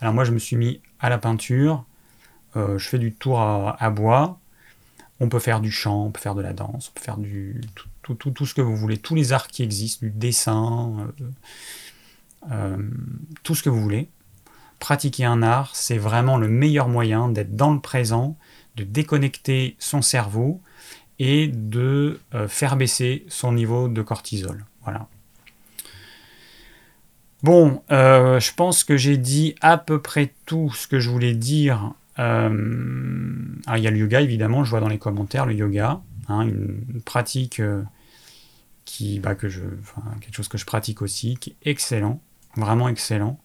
Alors moi je me suis mis à la peinture, euh, je fais du tour à, bois, on peut faire du chant, on peut faire de la danse, on peut faire du tout, ce que vous voulez, tous les arts qui existent, du dessin, euh, tout ce que vous voulez. Pratiquer un art, c'est vraiment le meilleur moyen d'être dans le présent, de déconnecter son cerveau et de euh, faire baisser son niveau de cortisol. Voilà. Bon, euh, je pense que j'ai dit à peu près tout ce que je voulais dire. Euh, il y a le yoga, évidemment, je vois dans les commentaires le yoga, hein, une, pratique qui, bah, que je, quelque chose que je pratique aussi, qui est excellent, vraiment excellent.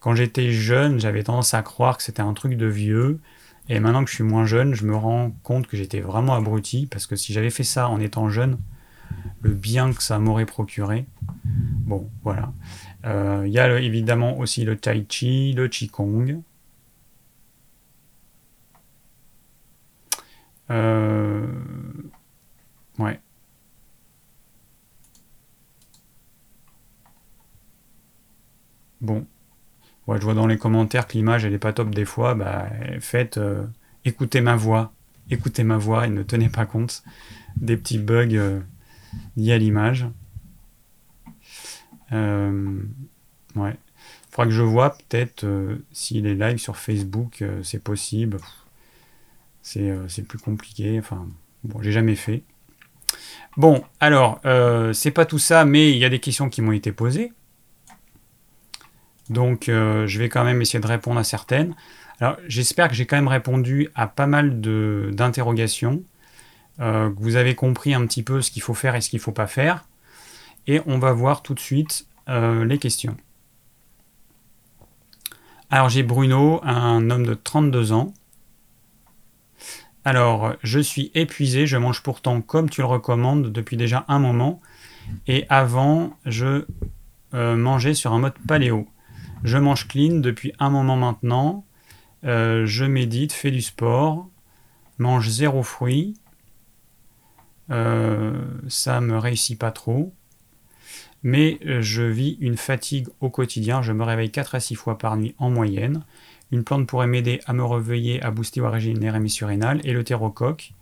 Quand j'étais jeune, j'avais tendance à croire que c'était un truc de vieux, et maintenant que je suis moins jeune, je me rends compte que j'étais vraiment abruti, parce que si j'avais fait ça en étant jeune, le bien que ça m'aurait procuré. Bon, voilà. Euh, il y a évidemment aussi le tai chi, le qigong. Euh, ouais. Bon, je vois dans les commentaires que l'image elle est pas top des fois, bah, faites, euh, écoutez ma voix, écoutez ma voix et ne tenez pas compte des petits bugs euh, liés à l'image. Euh, ouais. Faudra que je vois peut-être si les lives sur Facebook c'est possible. C'est plus compliqué. Enfin, bon, j'ai jamais fait. Bon, alors, c'est pas tout ça, mais il y a des questions qui m'ont été posées. Donc euh, je vais quand même essayer de répondre à certaines. Alors j'espère que j'ai quand même répondu à pas mal d'interrogations, euh, que vous avez compris un petit peu ce qu'il faut faire et ce qu'il ne faut pas faire. Et on va voir tout de suite euh, les questions. Alors j'ai Bruno, un homme de 32 ans. Alors, je suis épuisé, je mange pourtant comme tu le recommandes depuis déjà un moment. Et avant, je mangeais sur un mode paléo. Je mange clean depuis un moment maintenant. Euh, je médite, fais du sport, mange zéro fruit. Euh, ça me réussit pas trop. Mais euh, je vis une fatigue au quotidien. Je me réveille 4 à 6 fois par nuit en moyenne. Une plante pourrait m'aider à me réveiller, à booster ou à régénérer mes surrénales. Et le terrocoque.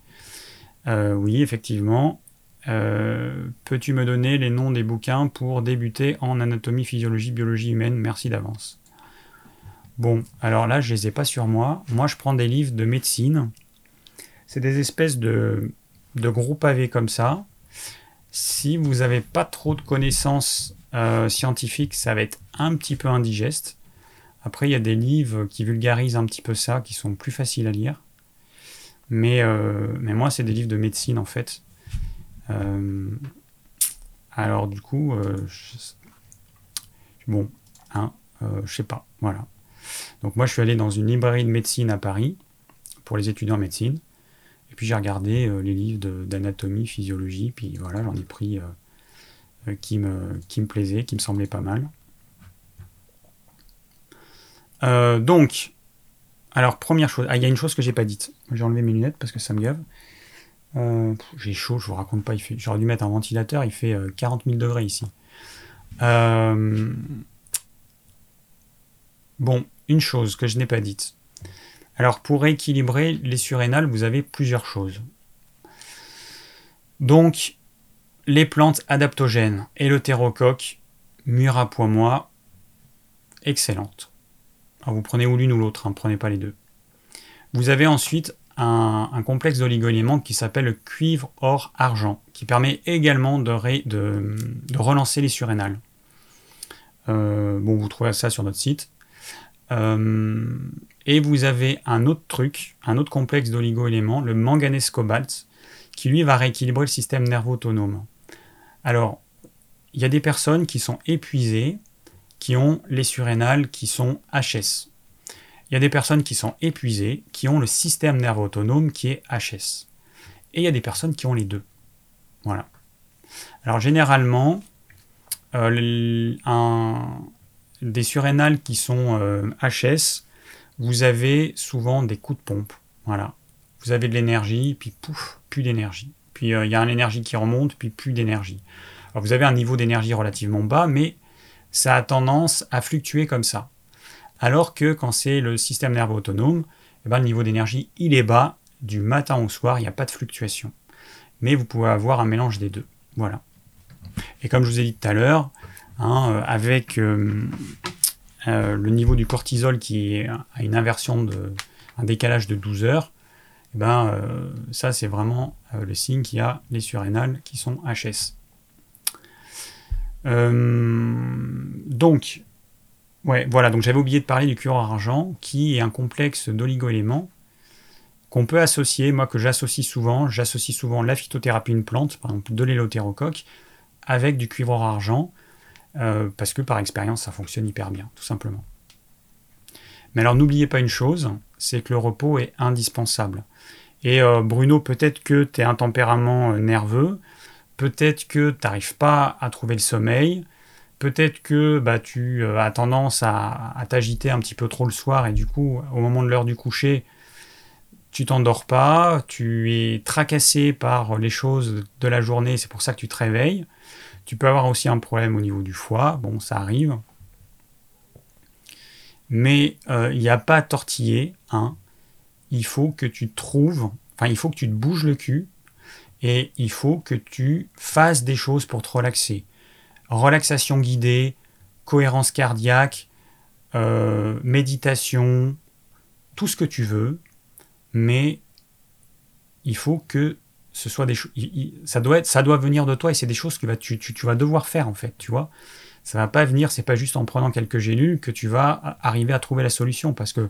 Euh, oui, effectivement. Euh, peux-tu me donner les noms des bouquins pour débuter en anatomie, physiologie, biologie humaine? Merci d'avance. Bon, alors là, je les ai pas sur moi. Moi, je prends des livres de médecine. C'est des espèces de, de gros pavés comme ça. Si vous n'avez pas trop de connaissances euh, scientifiques, ça va être un petit peu indigeste. Après, il y a des livres qui vulgarisent un petit peu ça, qui sont plus faciles à lire. Mais, euh, mais moi, c'est des livres de médecine, en fait. Euh, alors, du coup, bon, hein, je sais pas, voilà. Donc moi, je suis allé dans une librairie de médecine à Paris, pour les étudiants en médecine. Et puis j'ai regardé les livres d'anatomie, physiologie, puis voilà, j'en ai pris qui, me, qui me plaisait, qui me semblait pas mal. Euh, donc, alors première chose, ah, il y a une chose que j'ai pas dite. J'ai enlevé mes lunettes parce que ça me gave. Euh, j'ai chaud, je vous raconte pas. J'aurais dû mettre un ventilateur, il fait 40 euh, 000 degrés ici. bon, une chose que je n'ai pas dite. Alors pour équilibrer les surrénales, vous avez plusieurs choses. Donc, les plantes adaptogènes et le terrocoque, mûr à poids moi, vous prenez ou l'une ou l'autre, ne hein, prenez pas les deux. Vous avez ensuite un, complexe d'oligo-éléments qui s'appelle le cuivre or argent, qui permet également de, relancer les surrénales. Euh, bon, vous trouvez ça sur notre site. Euh, et vous avez un autre truc, un autre complexe d'oligo-éléments, le manganèse cobalt, qui lui va rééquilibrer le système nerveux autonome. Alors, il y a des personnes qui sont épuisées, qui ont les surrénales qui sont HS. Il y a des personnes qui sont épuisées, qui ont le système nerveux autonome qui est HS. Et il y a des personnes qui ont les deux. Voilà. Alors généralement, euh, des surrénales qui sont HS, euh, vous avez souvent des coups de pompe. Voilà. Vous avez de l'énergie, puis pouf, plus d'énergie puis euh, il y a l'énergie qui remonte, puis plus d'énergie. Vous avez un niveau d'énergie relativement bas, mais ça a tendance à fluctuer comme ça. Alors que quand c'est le système nerveux autonome, eh ben, le niveau d'énergie il est bas du matin au soir, il n'y a pas de fluctuation. Mais vous pouvez avoir un mélange des deux. Voilà. Et comme je vous ai dit tout à l'heure, hein, euh, avec euh, le niveau du cortisol qui a une inversion de un décalage de 12 heures, eh ben, euh, ça c'est vraiment euh, le signe qu'il y a les surrénales qui sont HS. Euh, donc, ouais, voilà, donc j'avais oublié de parler du cuir argent, qui est un complexe d'oligo-éléments qu'on peut associer, moi que j'associe souvent, j'associe souvent la phytothérapie une plante, par exemple de l'élothérocoque, avec du cuivre argent, parce que par expérience ça fonctionne hyper bien, tout simplement. Mais alors n'oubliez pas une chose, c'est que le repos est indispensable. Et euh, Bruno, peut-être que tu un tempérament euh, nerveux, peut-être que tu n'arrives pas à trouver le sommeil, peut-être que bah, tu euh, as tendance à, t'agiter un petit peu trop le soir et du coup, au moment de l'heure du coucher, tu t'endors pas, tu es tracassé par les choses de la journée, c'est pour ça que tu te réveilles. Tu peux avoir aussi un problème au niveau du foie, bon, ça arrive. Mais il n'y a pas à tortiller, hein il faut que tu trouves, enfin, il faut que tu te bouges le cul et il faut que tu fasses des choses pour te relaxer. Relaxation guidée, cohérence cardiaque, euh, méditation, tout ce que tu veux, mais il faut que ce soit des choses. Ça doit, ça doit venir de toi et c'est des choses que tu, tu, vas devoir faire en fait, tu vois. Ça va pas venir, c'est pas juste en prenant quelques gélules que tu vas arriver à trouver la solution parce que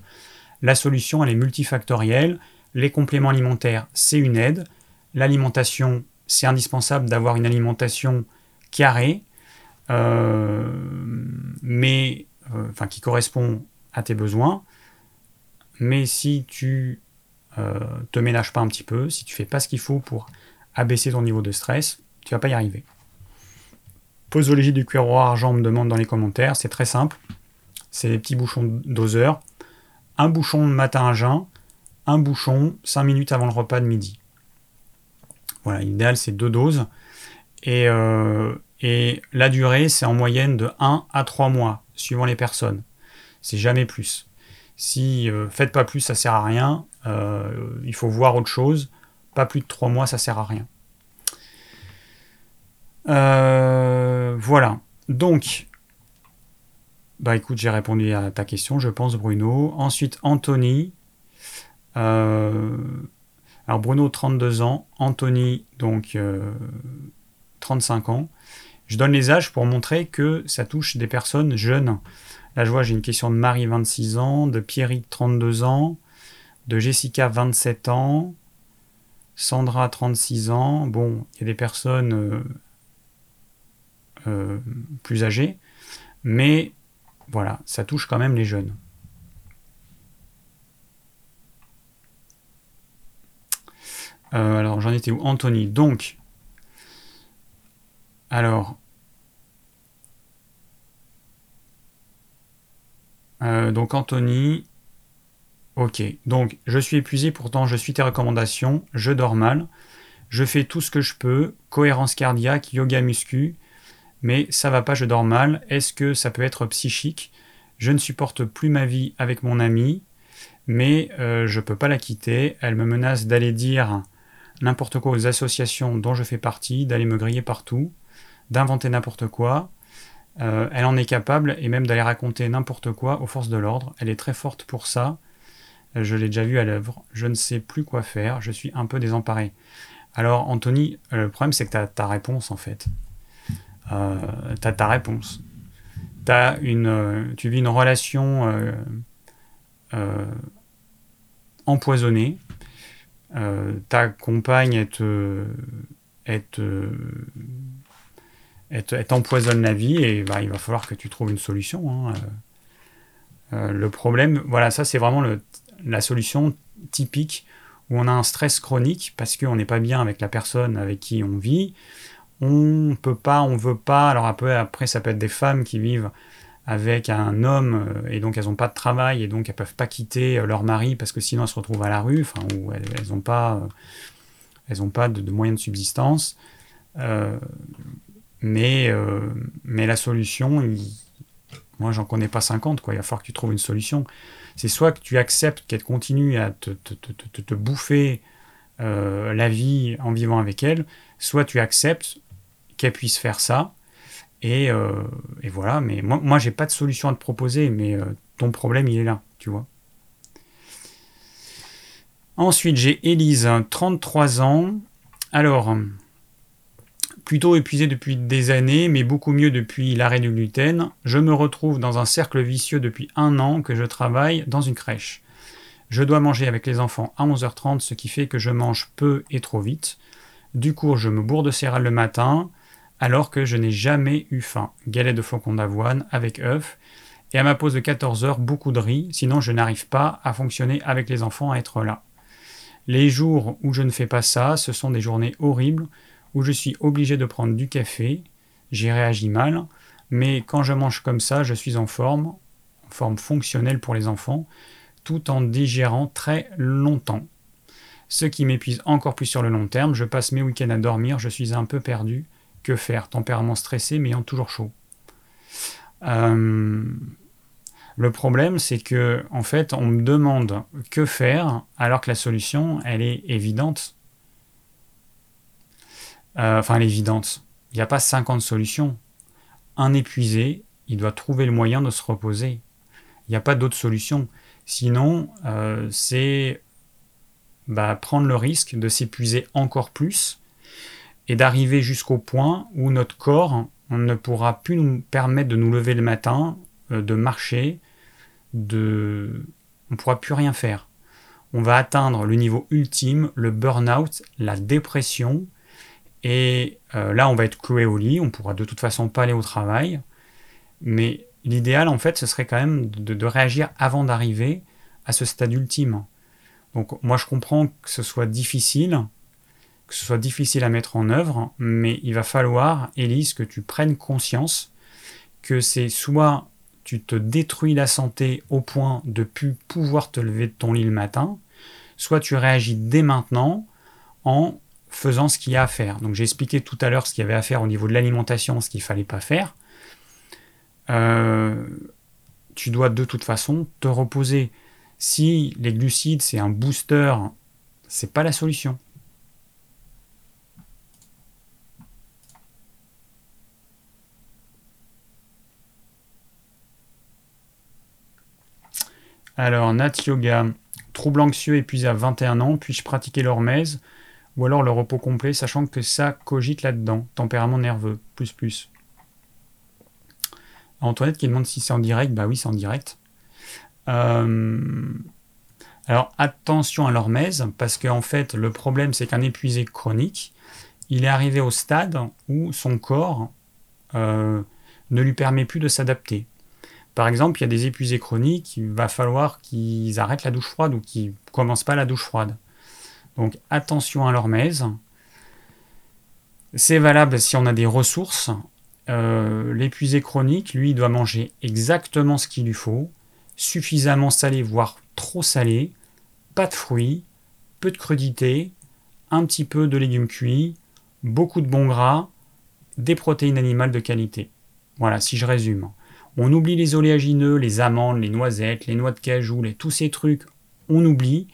la solution, elle est multifactorielle. Les compléments alimentaires, c'est une aide. L'alimentation, c'est indispensable d'avoir une alimentation carrée, euh, mais euh, enfin qui correspond à tes besoins. Mais si tu euh, te ménages pas un petit peu, si tu fais pas ce qu'il faut pour abaisser ton niveau de stress, tu vas pas y arriver. Posologie du cuir argent me demande dans les commentaires, c'est très simple. C'est des petits bouchons doseurs un bouchon le matin à jeun, un bouchon 5 minutes avant le repas de midi. Voilà, l'idéal c'est deux doses. Et, euh, et la durée, c'est en moyenne de 1 à 3 mois, suivant les personnes. C'est jamais plus. Si euh, faites pas plus, ça sert à rien. Euh, il faut voir autre chose. pas plus de 3 mois, ça sert à rien. Voilà. Donc, bah écoute, j'ai répondu à ta question, je pense, Bruno. Ensuite, Anthony. Alors, Bruno, 32 ans. Anthony, donc, 35 ans. Je donne les âges pour montrer que ça touche des personnes jeunes. Là, je vois, j'ai une question de Marie, 26 ans, de Pierrick, 32 ans, de Jessica, 27 ans, Sandra, 36 ans. Bon, il y a des personnes euh, euh, plus âgées, mais voilà, ça touche quand même les jeunes. Euh, alors, j'en étais où Anthony. Donc, alors, euh, donc Anthony, ok. Donc, je suis épuisé, pourtant je suis tes recommandations, je dors mal, je fais tout ce que je peux, cohérence cardiaque, yoga muscu, mais ça va pas, je dors mal. Est-ce que ça peut être psychique? Je ne supporte plus ma vie avec mon amie, mais euh, je peux pas la quitter. Elle me menace d'aller dire n'importe quoi aux associations dont je fais partie, d'aller me griller partout d'inventer n'importe quoi. Euh, elle en est capable et même d'aller raconter n'importe quoi aux forces de l'ordre. Elle est très forte pour ça. Euh, je l'ai déjà vu à l'œuvre. Je ne sais plus quoi faire. Je suis un peu désemparé. Alors, Anthony, euh, le problème, c'est que tu as ta réponse, en fait. Tu as ta réponse. Tu vis une relation empoisonnée. Ta compagne, elle t'empoisonne la vie et bah, il va falloir que tu trouves une solution. Hein. Euh, euh, le problème, voilà, ça c'est vraiment la solution typique où on a un stress chronique parce qu'on n'est pas bien avec la personne avec qui on vit. On peut pas, on veut pas. Alors après, après, ça peut être des femmes qui vivent avec un homme euh, et donc elles n'ont pas de travail et donc elles peuvent pas quitter leur mari parce que sinon elles se retrouvent à la rue, enfin, ou elles n'ont pas, elles ont pas de, moyens de subsistance. Mais, euh, mais la solution, moi j'en connais pas 50, quoi. il va falloir que tu trouves une solution. C'est soit que tu acceptes qu'elle continue à te, bouffer euh, la vie en vivant avec elle, soit tu acceptes qu'elle puisse faire ça. Et, euh, et, voilà, mais moi, moi j'ai pas de solution à te proposer, mais ton problème il est là, tu vois. Ensuite, j'ai Élise, 33 ans. Alors, plutôt épuisé depuis des années, mais beaucoup mieux depuis l'arrêt du gluten, je me retrouve dans un cercle vicieux depuis un an que je travaille dans une crèche. Je dois manger avec les enfants à 11h30, ce qui fait que je mange peu et trop vite. Du coup, je me bourre de céréales le matin, alors que je n'ai jamais eu faim. Galette de flocons d'avoine avec œufs. Et à ma pause de 14h, beaucoup de riz, sinon je n'arrive pas à fonctionner avec les enfants, à être là. Les jours où je ne fais pas ça, ce sont des journées horribles où je suis obligé de prendre du café, j'ai réagi mal, mais quand je mange comme ça, je suis en forme, en forme fonctionnelle pour les enfants, tout en digérant très longtemps. Ce qui m'épuise encore plus sur le long terme, je passe mes week-ends à dormir, je suis un peu perdu. Que faire Tempérament stressé, mais ayant toujours chaud. Euh, le problème, c'est que, en fait, on me demande que faire, alors que la solution, elle est évidente. Euh, enfin, elle est évidente. Il n'y a pas 50 solutions. Un épuisé, il doit trouver le moyen de se reposer. Il n'y a pas d'autre solution. Sinon, euh, c'est bah, prendre le risque de s'épuiser encore plus et d'arriver jusqu'au point où notre corps ne pourra plus nous permettre de nous lever le matin, euh, de marcher, de... on ne pourra plus rien faire. On va atteindre le niveau ultime, le burn-out, la dépression, et euh, là, on va être cloué au lit, on pourra de toute façon pas aller au travail. Mais l'idéal, en fait, ce serait quand même de, réagir avant d'arriver à ce stade ultime. Donc moi, je comprends que ce soit difficile, que ce soit difficile à mettre en œuvre, mais il va falloir, Élise, que tu prennes conscience que c'est soit tu te détruis la santé au point de plus pouvoir te lever de ton lit le matin, soit tu réagis dès maintenant en faisant ce qu'il y a à faire. Donc j'ai expliqué tout à l'heure ce qu'il y avait à faire au niveau de l'alimentation, ce qu'il fallait pas faire. Euh, tu dois de toute façon te reposer. Si les glucides c'est un booster, c'est pas la solution. Alors, Nat Yoga, trouble anxieux épuisé à 21 ans, puis-je pratiquer l'hormèse ou alors le repos complet, sachant que ça cogite là-dedans, tempérament nerveux, plus plus. Antoinette qui demande si c'est en direct, bah oui, c'est en direct. Euh, alors attention à l'hormèse, parce qu'en fait, le problème, c'est qu'un épuisé chronique, il est arrivé au stade où son corps euh, ne lui permet plus de s'adapter. Par exemple, il y a des épuisés chroniques, il va falloir qu'ils arrêtent la douche froide ou qu'ils commencent pas la douche froide. Donc attention à l'hormèse. C'est valable si on a des ressources. Euh, l'épuisé chronique, lui, doit manger exactement ce qu'il lui faut, suffisamment salé, voire trop salé, pas de fruits, peu de crudité, un petit peu de légumes cuits, beaucoup de bons gras, des protéines animales de qualité. Voilà, si je résume. On oublie les oléagineux, les amandes, les noisettes, les noix de cajou, tous ces trucs, on oublie.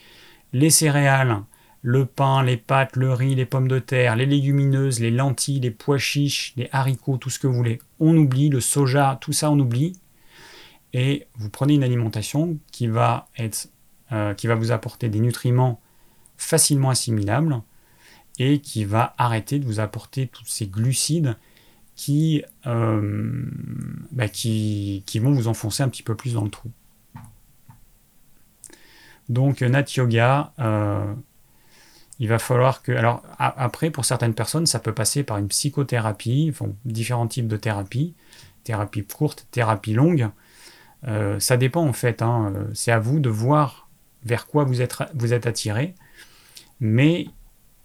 Les céréales, le pain, les pâtes, le riz, les pommes de terre, les légumineuses, les lentilles, les pois chiches, les haricots, tout ce que vous voulez. On oublie le soja, tout ça on oublie. Et vous prenez une alimentation qui va, euh, qui va vous apporter des nutriments facilement assimilables et qui va arrêter de vous apporter tous ces glucides qui, euh, bah, qui, qui, vont vous enfoncer un petit peu plus dans le trou. Donc Nat Yoga, euh, il va falloir que... Alors après, pour certaines personnes, ça peut passer par une psychothérapie, différents types de thérapies, thérapie courte, thérapie longue. Euh, ça dépend en fait, hein. c'est à vous de voir vers quoi vous êtes, vous êtes attiré, mais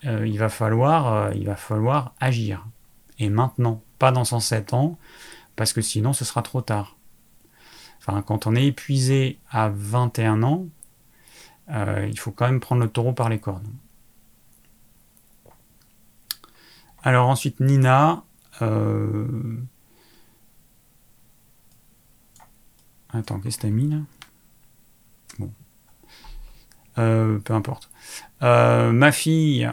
il, va falloir, il va falloir agir. Et maintenant, pas dans 107 ans, parce que sinon ce sera trop tard. Enfin, quand on est épuisé à 21 ans, euh, il faut quand même prendre le taureau par les cornes. Alors ensuite, Nina. Euh, attends, qu'est-ce que t'as mis là? Bon. Euh, peu importe. ma fille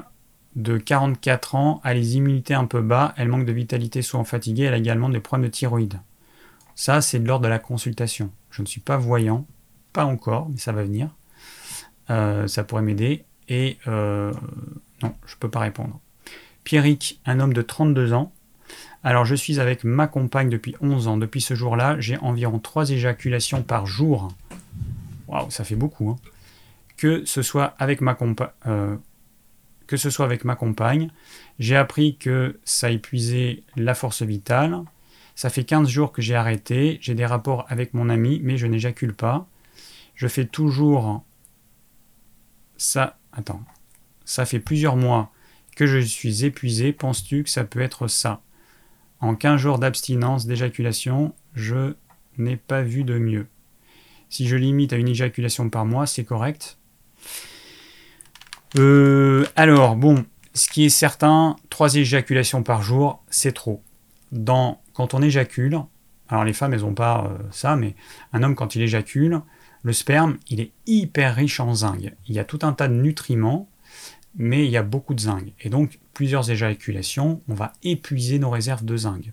de 44 ans a les immunités un peu bas, elle manque de vitalité, souvent fatiguée, elle a également des problèmes de thyroïde. Ça, c'est de l'ordre de la consultation. Je ne suis pas voyant, pas encore, mais ça va venir. Euh, ça pourrait m'aider. Et euh, non, je ne peux pas répondre. Pierrick, un homme de 32 ans. Alors, je suis avec ma compagne depuis 11 ans. Depuis ce jour-là, j'ai environ 3 éjaculations par jour. Waouh, ça fait beaucoup. Hein. Que ce soit avec ma compagne. Euh, que ce soit avec ma compagne. J'ai appris que ça épuisait la force vitale. Ça fait 15 jours que j'ai arrêté. J'ai des rapports avec mon ami, mais je n'éjacule pas. Je fais toujours ça. Attends. Ça fait plusieurs mois que je suis épuisé. Penses-tu que ça peut être ça? En 15 jours d'abstinence d'éjaculation, je n'ai pas vu de mieux. Si je limite à une éjaculation par mois, c'est correct euh, alors, bon, ce qui est certain, trois éjaculations par jour, c'est trop. Quand on éjacule, alors les femmes, elles n'ont pas euh, ça, mais un homme, quand il éjacule, le sperme, il est hyper riche en zinc. Il y a tout un tas de nutriments, mais il y a beaucoup de zinc. Et donc, plusieurs éjaculations, on va épuiser nos réserves de zinc.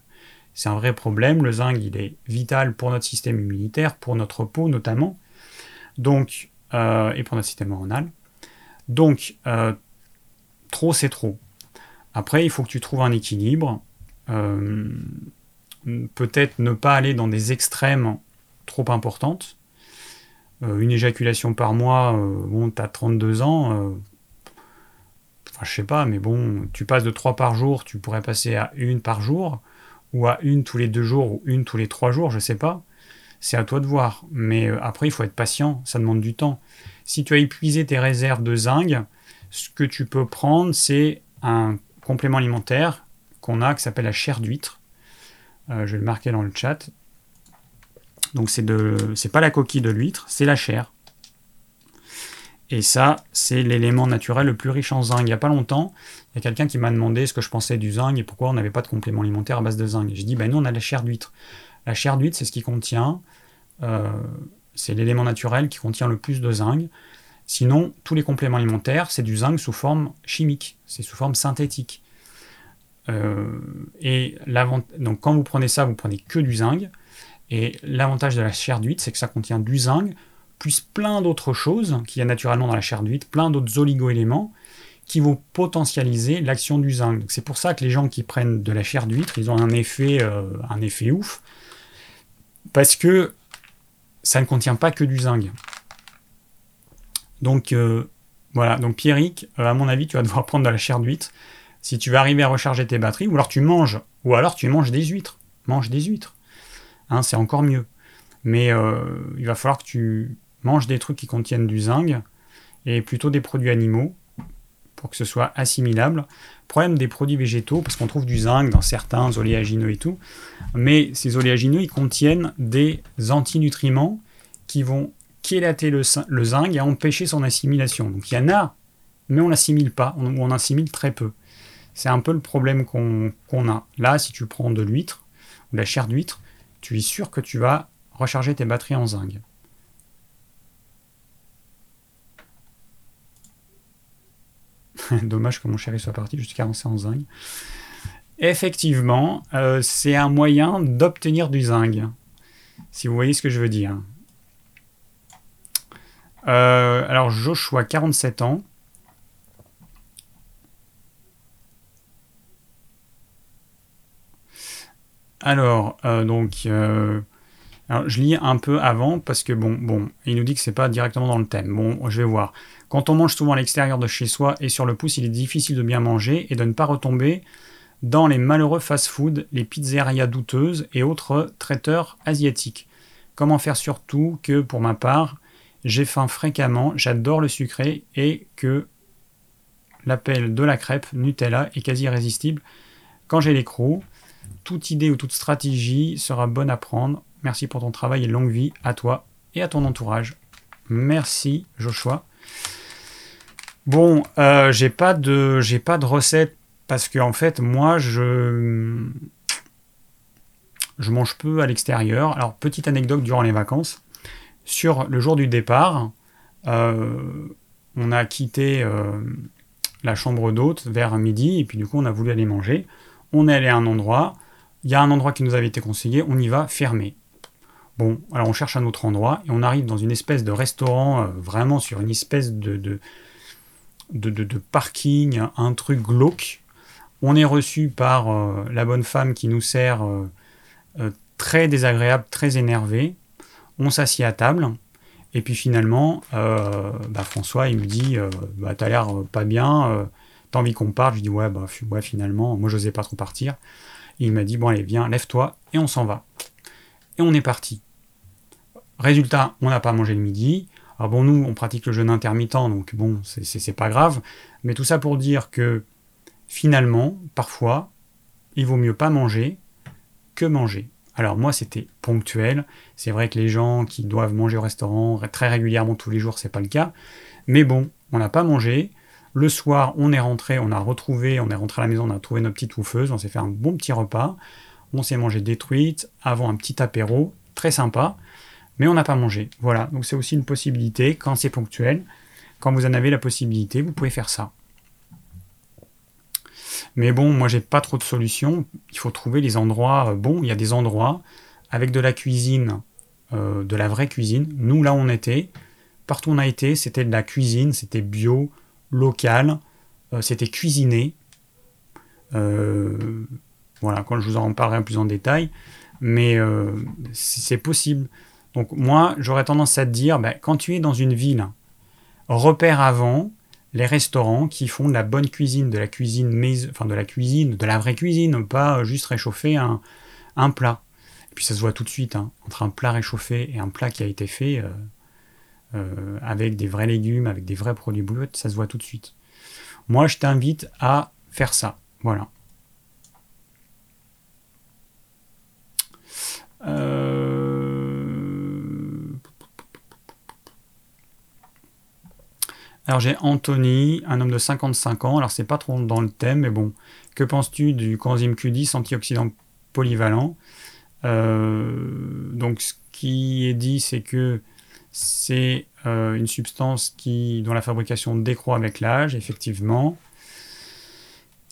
C'est un vrai problème. Le zinc, il est vital pour notre système immunitaire, pour notre peau notamment, donc, euh, et pour notre système hormonal. Donc, euh, trop, c'est trop. Après, il faut que tu trouves un équilibre. Euh, peut-être ne pas aller dans des extrêmes trop importantes. Euh, une éjaculation par mois, bon, tu as 32 ans. Enfin, je sais pas, mais bon, tu passes de 3 par jour, tu pourrais passer à une par jour, ou à une tous les deux jours, ou une tous les trois jours, je sais pas. C'est à toi de voir. Mais après, il faut être patient, ça demande du temps. Si tu as épuisé tes réserves de zinc, ce que tu peux prendre, c'est un complément alimentaire qu'on a qui s'appelle la chair d'huître. Euh, je vais le marquer dans le chat. Donc c'est de, c'est pas la coquille de l'huître, c'est la chair. Et ça, c'est l'élément naturel le plus riche en zinc. Il n'y a pas longtemps, il y a quelqu'un qui m'a demandé ce que je pensais du zinc et pourquoi on n'avait pas de complément alimentaire à base de zinc. J'ai dit, ben nous, on a la chair d'huître. La chair d'huître, c'est ce qui contient euh, c'est l'élément naturel qui contient le plus de zinc. Sinon, tous les compléments alimentaires, c'est du zinc sous forme chimique, c'est sous forme synthétique. Euh, et donc quand vous prenez ça, vous prenez que du zinc. Et l'avantage de la chair d'huître, c'est que ça contient du zinc plus plein d'autres choses qu'il y a naturellement dans la chair d'huître, plein d'autres oligo-éléments qui vont potentialiser l'action du zinc. C'est pour ça que les gens qui prennent de la chair d'huître, ils ont un effet, euh, un effet ouf, parce que ça ne contient pas que du zinc. Donc euh, voilà, donc Pierrick, euh, à mon avis, tu vas devoir prendre de la chair d'huître si tu veux arriver à recharger tes batteries, ou alors tu manges, ou alors tu manges des huîtres. Mange des huîtres. Hein, c'est encore mieux. Mais il va falloir que tu manges des trucs qui contiennent du zinc et plutôt des produits animaux pour que ce soit assimilable. Problème des produits végétaux, parce qu'on trouve du zinc dans certains oléagineux et tout, mais ces oléagineux, ils contiennent des antinutriments qui vont chélater le, zinc et empêcher son assimilation. Donc il y en a, mais on l'assimile pas, on, on assimile très peu. C'est un peu le problème qu'on a. Là, si tu prends de l'huître, ou de la chair d'huître, tu es sûr que tu vas recharger tes batteries en zinc. Dommage que mon chéri soit parti, suis carencé en zinc. Effectivement, euh, c'est un moyen d'obtenir du zinc. Si vous voyez ce que je veux dire. Euh, alors Joshua, 47 ans. Alors, euh, donc, je lis un peu avant parce que bon, bon, il nous dit que c'est pas directement dans le thème. Bon, je vais voir. Quand on mange souvent à l'extérieur de chez soi et sur le pouce, il est difficile de bien manger et de ne pas retomber dans les malheureux fast-food, les pizzerias douteuses et autres traiteurs asiatiques. Comment faire surtout que, pour ma part, j'ai faim fréquemment, j'adore le sucré et que l'appel de la crêpe Nutella est quasi irrésistible quand j'ai les crocs. Toute idée ou toute stratégie sera bonne à prendre. Merci pour ton travail et longue vie à toi et à ton entourage. Merci Joshua. Bon, euh, j'ai pas de recette parce que en fait moi je je mange peu à l'extérieur. Alors petite anecdote durant les vacances, sur le jour du départ, euh, on a quitté euh, la chambre d'hôte vers midi et puis du coup on a voulu aller manger. On est allé à un endroit, il y a un endroit qui nous avait été conseillé, on y va fermé. Bon, alors on cherche un autre endroit et on arrive dans une espèce de restaurant, vraiment sur une espèce de de, parking, un truc glauque. On est reçu par euh, la bonne femme qui nous sert euh, euh, très désagréable, très énervé. On s'assied à table. Et puis finalement, bah, François, il me dit bah, T'as l'air pas bien, t'as envie qu'on parte? Je dis Ouais, bah, ouais finalement, moi, j'osais pas trop partir. il m'a dit Bon, allez, viens, lève-toi, et on s'en va. On est parti. Résultat, on n'a pas mangé le midi. Alors bon, nous, on pratique le jeûne intermittent, donc bon, c'est pas grave. Mais tout ça pour dire que finalement, parfois, il vaut mieux pas manger que manger. Alors moi, c'était ponctuel. C'est vrai que les gens qui doivent manger au restaurant très régulièrement tous les jours, c'est pas le cas. Mais bon, on n'a pas mangé. Le soir, on est rentré, on a retrouvé, on est rentré à la maison, on a trouvé notre petite oufeuse, on s'est fait un bon petit repas. On s'est mangé des avant un petit apéro, très sympa mais on n'a pas mangé. Voilà, donc c'est aussi une possibilité quand c'est ponctuel. Quand vous en avez la possibilité, vous pouvez faire ça. Mais bon, moi j'ai pas trop de solutions. Il faut trouver les endroits euh, bons. Il y a des endroits avec de la cuisine, euh, de la vraie cuisine. Nous là on était, partout on a été, c'était de la cuisine, c'était bio, local, euh, c'était cuisiné. Voilà, quand je vous en parlerai plus en détail, mais c'est possible. Donc moi, j'aurais tendance à te dire, ben, quand tu es dans une ville, repère avant les restaurants qui font de la bonne cuisine, de la cuisine, mais, enfin de la cuisine, de la vraie cuisine, pas juste réchauffer un, plat. Et puis ça se voit tout de suite, hein, entre un plat réchauffé et un plat qui a été fait euh, euh, avec des vrais légumes, avec des vrais produits bruts, ça se voit tout de suite. Moi, je t'invite à faire ça. Voilà. Alors j'ai Anthony, un homme de 55 ans. Alors c'est pas trop dans le thème, mais bon. Que penses-tu du coenzyme Q10 antioxydant polyvalent euh, Donc ce qui est dit, c'est que c'est euh, une substance qui, dont la fabrication décroît avec l'âge, effectivement,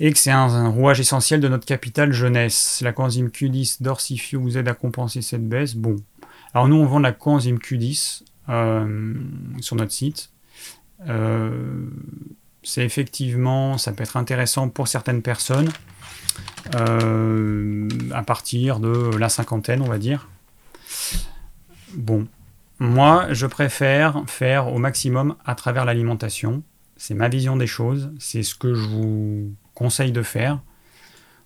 et que c'est un, rouage essentiel de notre capital jeunesse. La coenzyme Q10 dorsifio vous aide à compenser cette baisse. Bon, alors nous on vend la coenzyme Q10 sur notre site. c'est effectivement, ça peut être intéressant pour certaines personnes à partir de la cinquantaine, on va dire. Bon, moi, je préfère faire au maximum à travers l'alimentation. C'est ma vision des choses, c'est ce que je vous conseille de faire.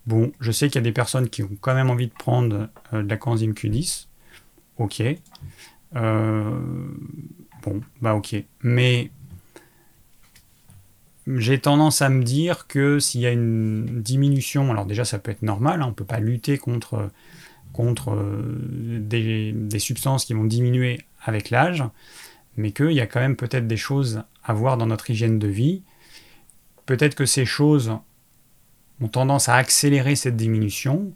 Bon, je sais qu'il y a des personnes qui ont quand même envie de prendre euh, de la coenzyme Q10. Ok. Euh, bon, bah ok. Mais j'ai tendance à me dire que s'il y a une diminution, alors déjà ça peut être normal, hein, on ne peut pas lutter contre, euh, des, substances qui vont diminuer avec l'âge, mais qu'il y a quand même peut-être des choses à voir dans notre hygiène de vie. Peut-être que ces choses ont tendance à accélérer cette diminution,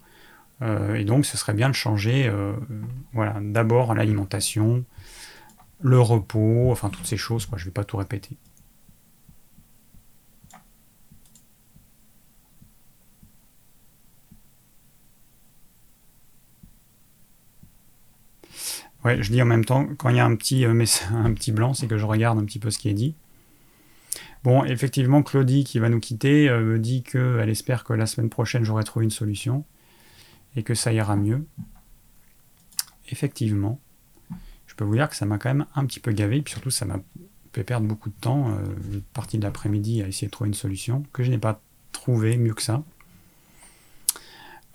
euh, et donc ce serait bien de changer euh, voilà, d'abord l'alimentation, le repos, enfin toutes ces choses, quoi. je ne vais pas tout répéter. Ouais, je dis en même temps, quand il y a un petit, euh, un petit blanc, c'est que je regarde un petit peu ce qui est dit. Bon, effectivement, Claudie, qui va nous quitter, euh, me dit qu'elle espère que la semaine prochaine, j'aurai trouvé une solution et que ça ira mieux. Effectivement, je peux vous dire que ça m'a quand même un petit peu gavé, et puis surtout, ça m'a fait perdre beaucoup de temps, euh, une partie de l'après-midi, à essayer de trouver une solution que je n'ai pas trouvé mieux que ça.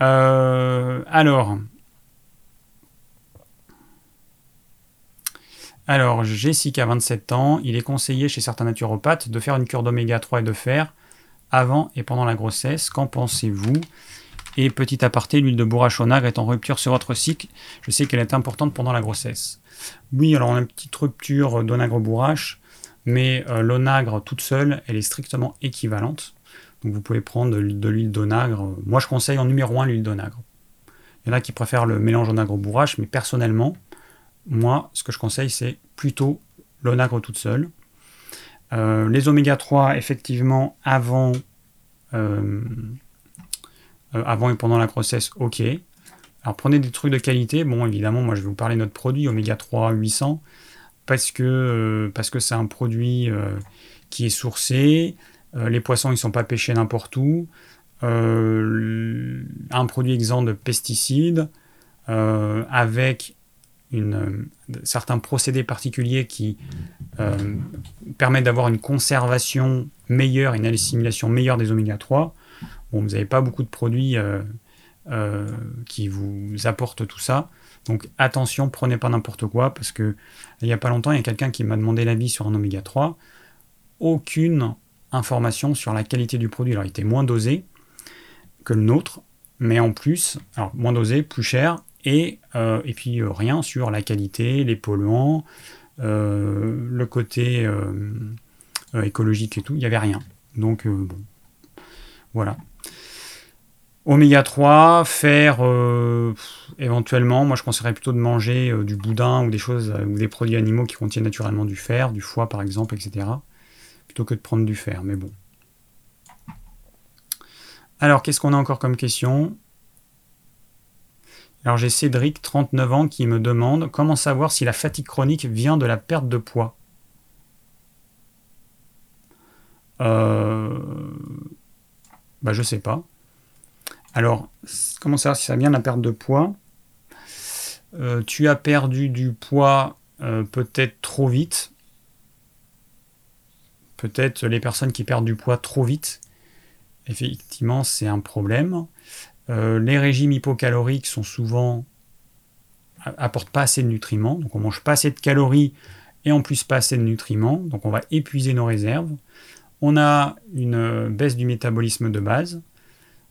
alors, Alors, Jessica, 27 ans, il est conseillé chez certains naturopathes de faire une cure d'oméga 3 et de fer avant et pendant la grossesse. Qu'en pensez-vous? Et petit aparté, l'huile de bourrache au nagre est en rupture sur votre cycle. Je sais qu'elle est importante pendant la grossesse. Oui, alors on a une petite rupture d'onagre bourrache, mais euh, l'onagre toute seule, elle est strictement équivalente. Donc vous pouvez prendre de l'huile d'onagre. Moi, je conseille en numéro 1 l'huile d'onagre. Il y en a qui préfèrent le mélange onagre bourrache, mais personnellement, moi, ce que je conseille, c'est plutôt l'onagre toute seule. Euh, les oméga 3, effectivement, avant, euh, euh, avant et pendant la grossesse, ok. Alors prenez des trucs de qualité. Bon, évidemment, moi je vais vous parler de notre produit oméga 3 800 parce que parce que c'est un produit qui est sourcé. les poissons ils sont pas pêchés n'importe où. un produit exempt de pesticides avec une, certains procédés particuliers qui euh, permettent d'avoir une conservation meilleure, une assimilation meilleure des oméga 3. Bon, vous n'avez pas beaucoup de produits euh, euh, qui vous apportent tout ça. Donc attention, prenez pas n'importe quoi, parce que il n'y a pas longtemps, il y a quelqu'un qui m'a demandé l'avis sur un oméga 3. Aucune information sur la qualité du produit. Alors il était moins dosé que le nôtre, mais en plus, alors moins dosé, plus cher, et, euh, et puis euh, rien sur la qualité, les polluants, euh, le côté écologique et tout, il n'y avait rien. Donc bon, voilà. Oméga 3, faire éventuellement, moi je conseillerais plutôt de manger du boudin ou des choses ou des produits animaux qui contiennent naturellement du fer, du foie par exemple, etc. Plutôt que de prendre du fer, mais bon. Alors qu'est-ce qu'on a encore comme question? Alors j'ai Cédric, 39 ans, qui me demande comment savoir si la fatigue chronique vient de la perte de poids. Euh... Bah je sais pas. Alors, comment savoir si ça vient de la perte de poids? Euh, Tu as perdu du poids euh, peut-être trop vite. Peut-être les personnes qui perdent du poids trop vite. Effectivement, c'est un problème. Euh, les régimes hypocaloriques sont souvent apportent pas assez de nutriments, donc on mange pas assez de calories et en plus pas assez de nutriments, donc on va épuiser nos réserves. On a une euh, baisse du métabolisme de base,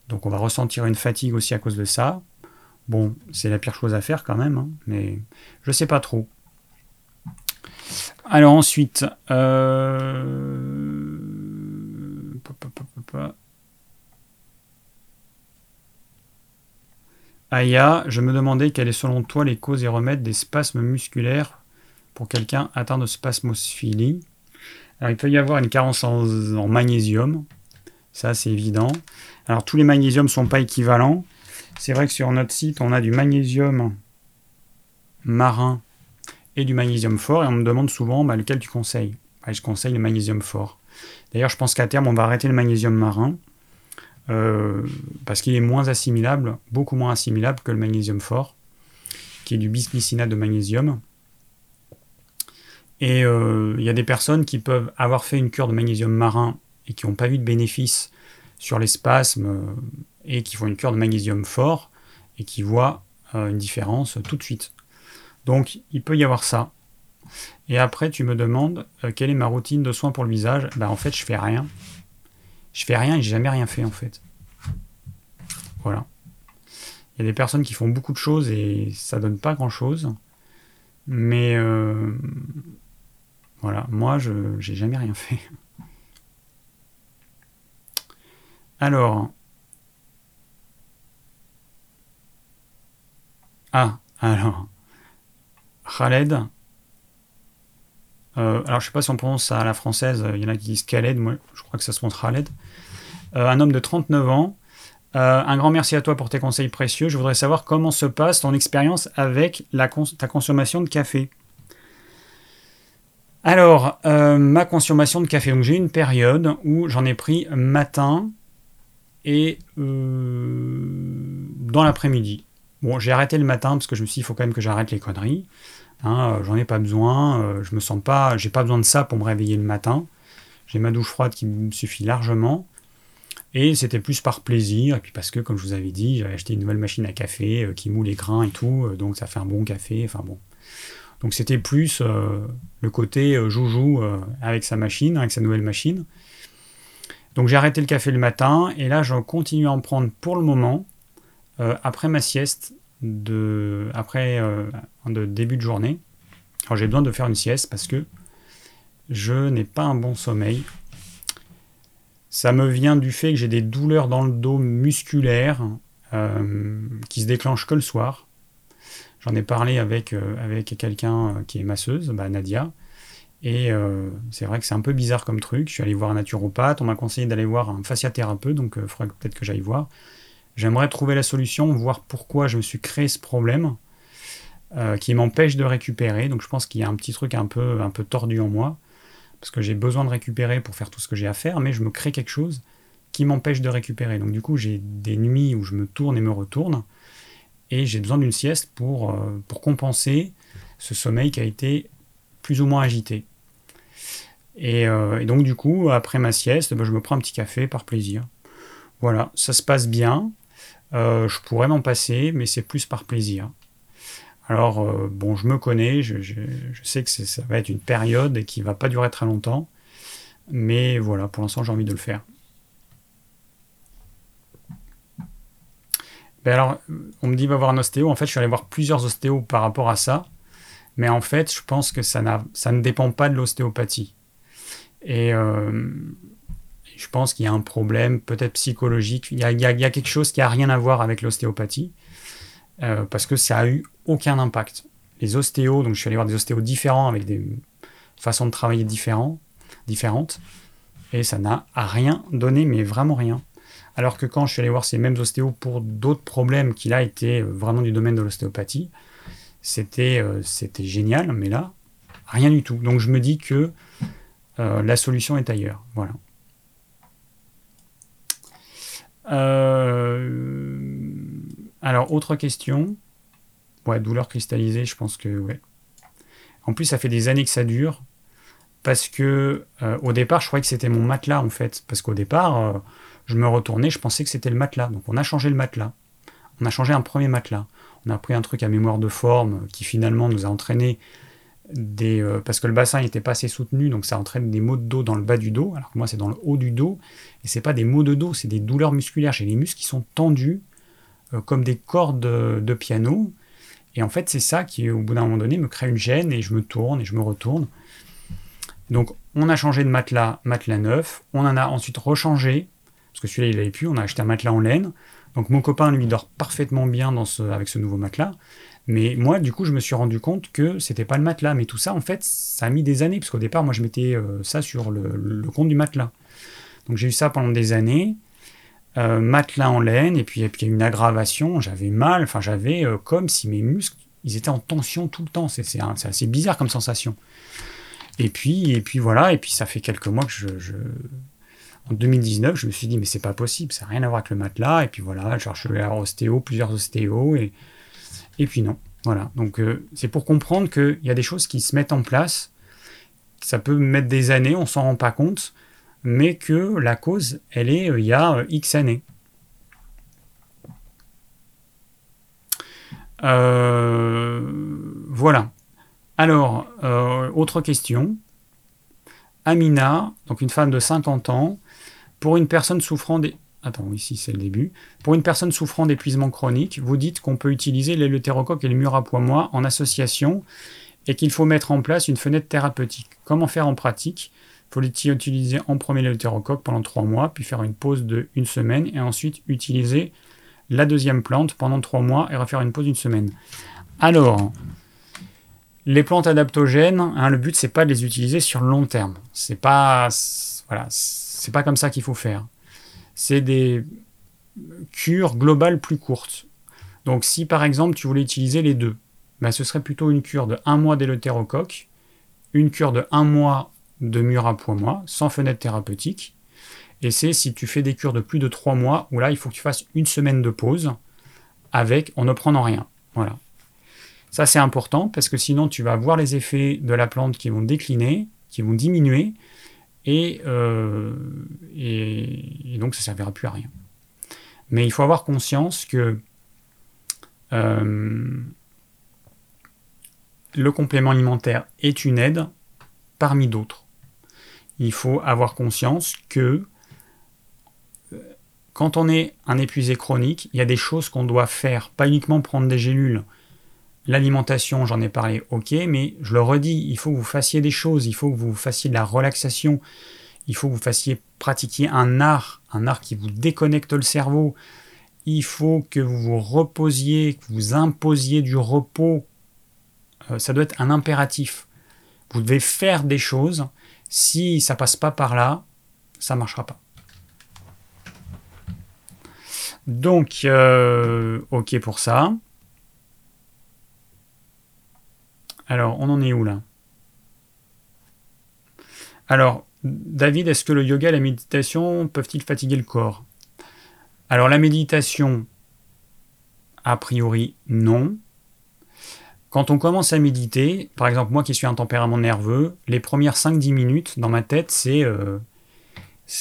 donc on va ressentir une fatigue aussi à cause de ça. Bon, c'est la pire chose à faire quand même, hein, mais je sais pas trop. Alors ensuite, euh... Aya, je me demandais quelles est selon toi les causes et remèdes des spasmes musculaires pour quelqu'un atteint de spasmophilie. Alors il peut y avoir une carence en, magnésium, ça c'est évident. Alors tous les magnésiums ne sont pas équivalents. C'est vrai que sur notre site on a du magnésium marin et du magnésium fort, et on me demande souvent bah, lequel tu conseilles? Bah, je conseille le magnésium fort. D'ailleurs, je pense qu'à terme, on va arrêter le magnésium marin, euh, parce qu'il est moins assimilable, beaucoup moins assimilable que le magnésium fort, qui est du bisglycinate de magnésium. Et euh, il y a des personnes qui peuvent avoir fait une cure de magnésium marin et qui n'ont pas eu de bénéfice sur les spasmes euh, et qui font une cure de magnésium fort et qui voient une différence tout de suite. Donc il peut y avoir ça. Et après, tu me demandes quelle est ma routine de soins pour le visage? Ben, en fait, je fais rien. Je fais rien et j'ai jamais rien fait en fait. Voilà. Il y a des personnes qui font beaucoup de choses et ça donne pas grand chose. Mais euh, voilà, moi je j'ai jamais rien fait. Alors. Ah, alors. Khaled. Euh, alors je sais pas si on prononce à la française, il y en a qui disent Khaled, moi je crois que ça se prononce Khaled. Euh, un homme de 39 ans. Euh, un grand merci à toi pour tes conseils précieux. Je voudrais savoir comment se passe ton expérience avec ta consommation de café. Alors, euh, ma consommation de café, j'ai une période où j'en ai pris matin et dans l'après-midi. Bon, j'ai arrêté le matin parce que je me suis dit, il faut quand même que j'arrête les conneries. Hein, j'en ai pas besoin, je me sens pas, j'ai pas besoin de ça pour me réveiller le matin. J'ai ma douche froide qui me suffit largement. Et c'était plus par plaisir, et puis parce que, comme je vous avais dit, j'avais acheté une nouvelle machine à café euh, qui moule les grains et tout, euh, donc ça fait un bon café, enfin bon. Donc c'était plus euh, le côté joujou avec sa machine, avec sa nouvelle machine. Donc j'ai arrêté le café le matin, et là je continue à en prendre pour le moment, après ma sieste, de, après de début de journée. Alors j'ai besoin de faire une sieste parce que je n'ai pas un bon sommeil ça me vient du fait que j'ai des douleurs dans le dos musculaires euh, qui se déclenchent que le soir. J'en ai parlé avec, euh, avec quelqu'un euh, qui est masseuse, bah, Nadia. Et c'est vrai que c'est un peu bizarre comme truc. Je suis allé voir un naturopathe, on m'a conseillé d'aller voir un fasciathérapeute, donc il faudrait peut-être que j'aille voir. J'aimerais trouver la solution, voir pourquoi je me suis créé ce problème qui m'empêche de récupérer. Donc je pense qu'il y a un petit truc un peu, un peu tordu en moi parce que j'ai besoin de récupérer pour faire tout ce que j'ai à faire, mais je me crée quelque chose qui m'empêche de récupérer. Donc du coup, j'ai des nuits où je me tourne et me retourne, et j'ai besoin d'une sieste pour, euh, compenser ce sommeil qui a été plus ou moins agité. Et, euh, donc du coup, après ma sieste, ben, je me prends un petit café par plaisir. Voilà, ça se passe bien. Euh, je pourrais m'en passer, mais c'est plus par plaisir. Alors, euh, bon, je me connais, je, sais que ça va être une période qui va pas durer très longtemps, mais voilà, pour l'instant, j'ai envie de le faire. Ben alors, on me dit va voir un ostéo. En fait, je suis allé voir plusieurs ostéos par rapport à ça, mais en fait, je pense que ça, ne dépend pas de l'ostéopathie. Et euh, je pense qu'il y a un problème peut-être psychologique. Il y, a, quelque chose qui a rien à voir avec l'ostéopathie. Euh, parce que ça a eu aucun impact. Les ostéos, donc je suis allé voir des ostéos différents avec des façons de travailler différentes, et ça n'a rien donné, mais vraiment rien. Alors que quand je suis allé voir ces mêmes ostéos pour d'autres problèmes qui là étaient euh, vraiment du domaine de l'ostéopathie, c'était euh, c'était génial, mais là, rien du tout. Donc je me dis que la solution est ailleurs. Voilà. Alors, autre question. Ouais, douleur cristallisée, je pense que ouais. En plus, ça fait des années que ça dure. Parce que euh, au départ, je croyais que c'était mon matelas en fait. Parce qu'au départ, euh, je me retournais, je pensais que c'était le matelas. Donc on a changé le matelas. On a changé un premier matelas. On a pris un truc à mémoire de forme qui finalement nous a entraîné des. Euh, parce que le bassin n'était pas assez soutenu, donc ça entraîne des maux de dos dans le bas du dos. Alors que moi, c'est dans le haut du dos. Et c'est pas des maux de dos, c'est des douleurs musculaires. J'ai les muscles qui sont tendus euh, comme des cordes de, piano. Et en fait, c'est ça qui, au bout d'un moment donné, me crée une gêne et je me tourne et je me retourne. Donc, on a changé de matelas, matelas neuf. On en a ensuite rechangé, parce que celui-là, il n'avait plus. On a acheté un matelas en laine. Donc, mon copain, lui, dort parfaitement bien dans ce, avec ce nouveau matelas. Mais moi, du coup, je me suis rendu compte que c'était pas le matelas. Mais tout ça, en fait, ça a mis des années, parce qu'au départ, moi, je mettais euh, ça sur le, le compte du matelas. Donc, j'ai eu ça pendant des années. Euh, matelas en laine, et puis, il y a une aggravation, j'avais mal, enfin j'avais euh, comme si mes muscles ils étaient en tension tout le temps. C'est assez bizarre comme sensation. Et puis, et puis voilà, et puis ça fait quelques mois que je, en 2019, je me suis dit, mais c'est pas possible, ça n'a rien à voir avec le matelas. Et puis voilà, je cherche ostéo, plusieurs ostéos, et, et puis non. Voilà, donc euh, c'est pour comprendre qu'il y a des choses qui se mettent en place. Ça peut mettre des années, on s'en rend pas compte, mais que la cause, elle est euh, il y a euh, X années. voilà. Alors, autre question. Amina, donc une femme de 50 ans, pour une personne souffrant des... Attends, ici c'est le début. Pour une personne souffrant d'épuisement chronique, vous dites qu'on peut utiliser l'éleutérocoque et le murapois en association et qu'il faut mettre en place une fenêtre thérapeutique. Comment faire en pratique? Faut utiliser en premier l'éleutérocoque pendant trois mois, puis faire une pause de une semaine et ensuite utiliser la deuxième plante pendant trois mois et refaire une pause d'une semaine. Alors, les plantes adaptogènes, hein, le but c'est pas de les utiliser sur le long terme. C'est pas voilà, pas comme ça qu'il faut faire. C'est des cures globales plus courtes. Donc si par exemple tu voulais utiliser les deux, ben, ce serait plutôt une cure de un mois d'éleutérocoque, une cure de un mois de mur à moi, sans fenêtre thérapeutique. Et c'est si tu fais des cures de plus de trois mois, où là il faut que tu fasses une semaine de pause avec en ne prenant rien. Voilà. Ça c'est important parce que sinon tu vas voir les effets de la plante qui vont décliner, qui vont diminuer, euh, et, et, donc ça ne servira plus à rien. Mais il faut avoir conscience que euh, le complément alimentaire est une aide parmi d'autres. Il faut avoir conscience que euh, quand on est un épuisé chronique, il y a des choses qu'on doit faire, pas uniquement prendre des gélules. L'alimentation, j'en ai parlé, ok, mais je le redis, il faut que vous fassiez des choses, il faut que vous fassiez de la relaxation, il faut que vous fassiez pratiquer un art, un art qui vous déconnecte le cerveau, il faut que vous vous reposiez, que vous imposiez du repos, euh, ça doit être un impératif. Vous devez faire des choses, si ça passe pas par là, ça marchera pas. Donc, euh, ok pour ça. Alors, on en est où là? Alors, David, est-ce que le yoga et la méditation peuvent-ils fatiguer le corps? Alors, la méditation, a priori, non. Quand on commence à méditer, par exemple, moi qui suis un tempérament nerveux, les premières 5-10 minutes dans ma tête, c'est. Euh,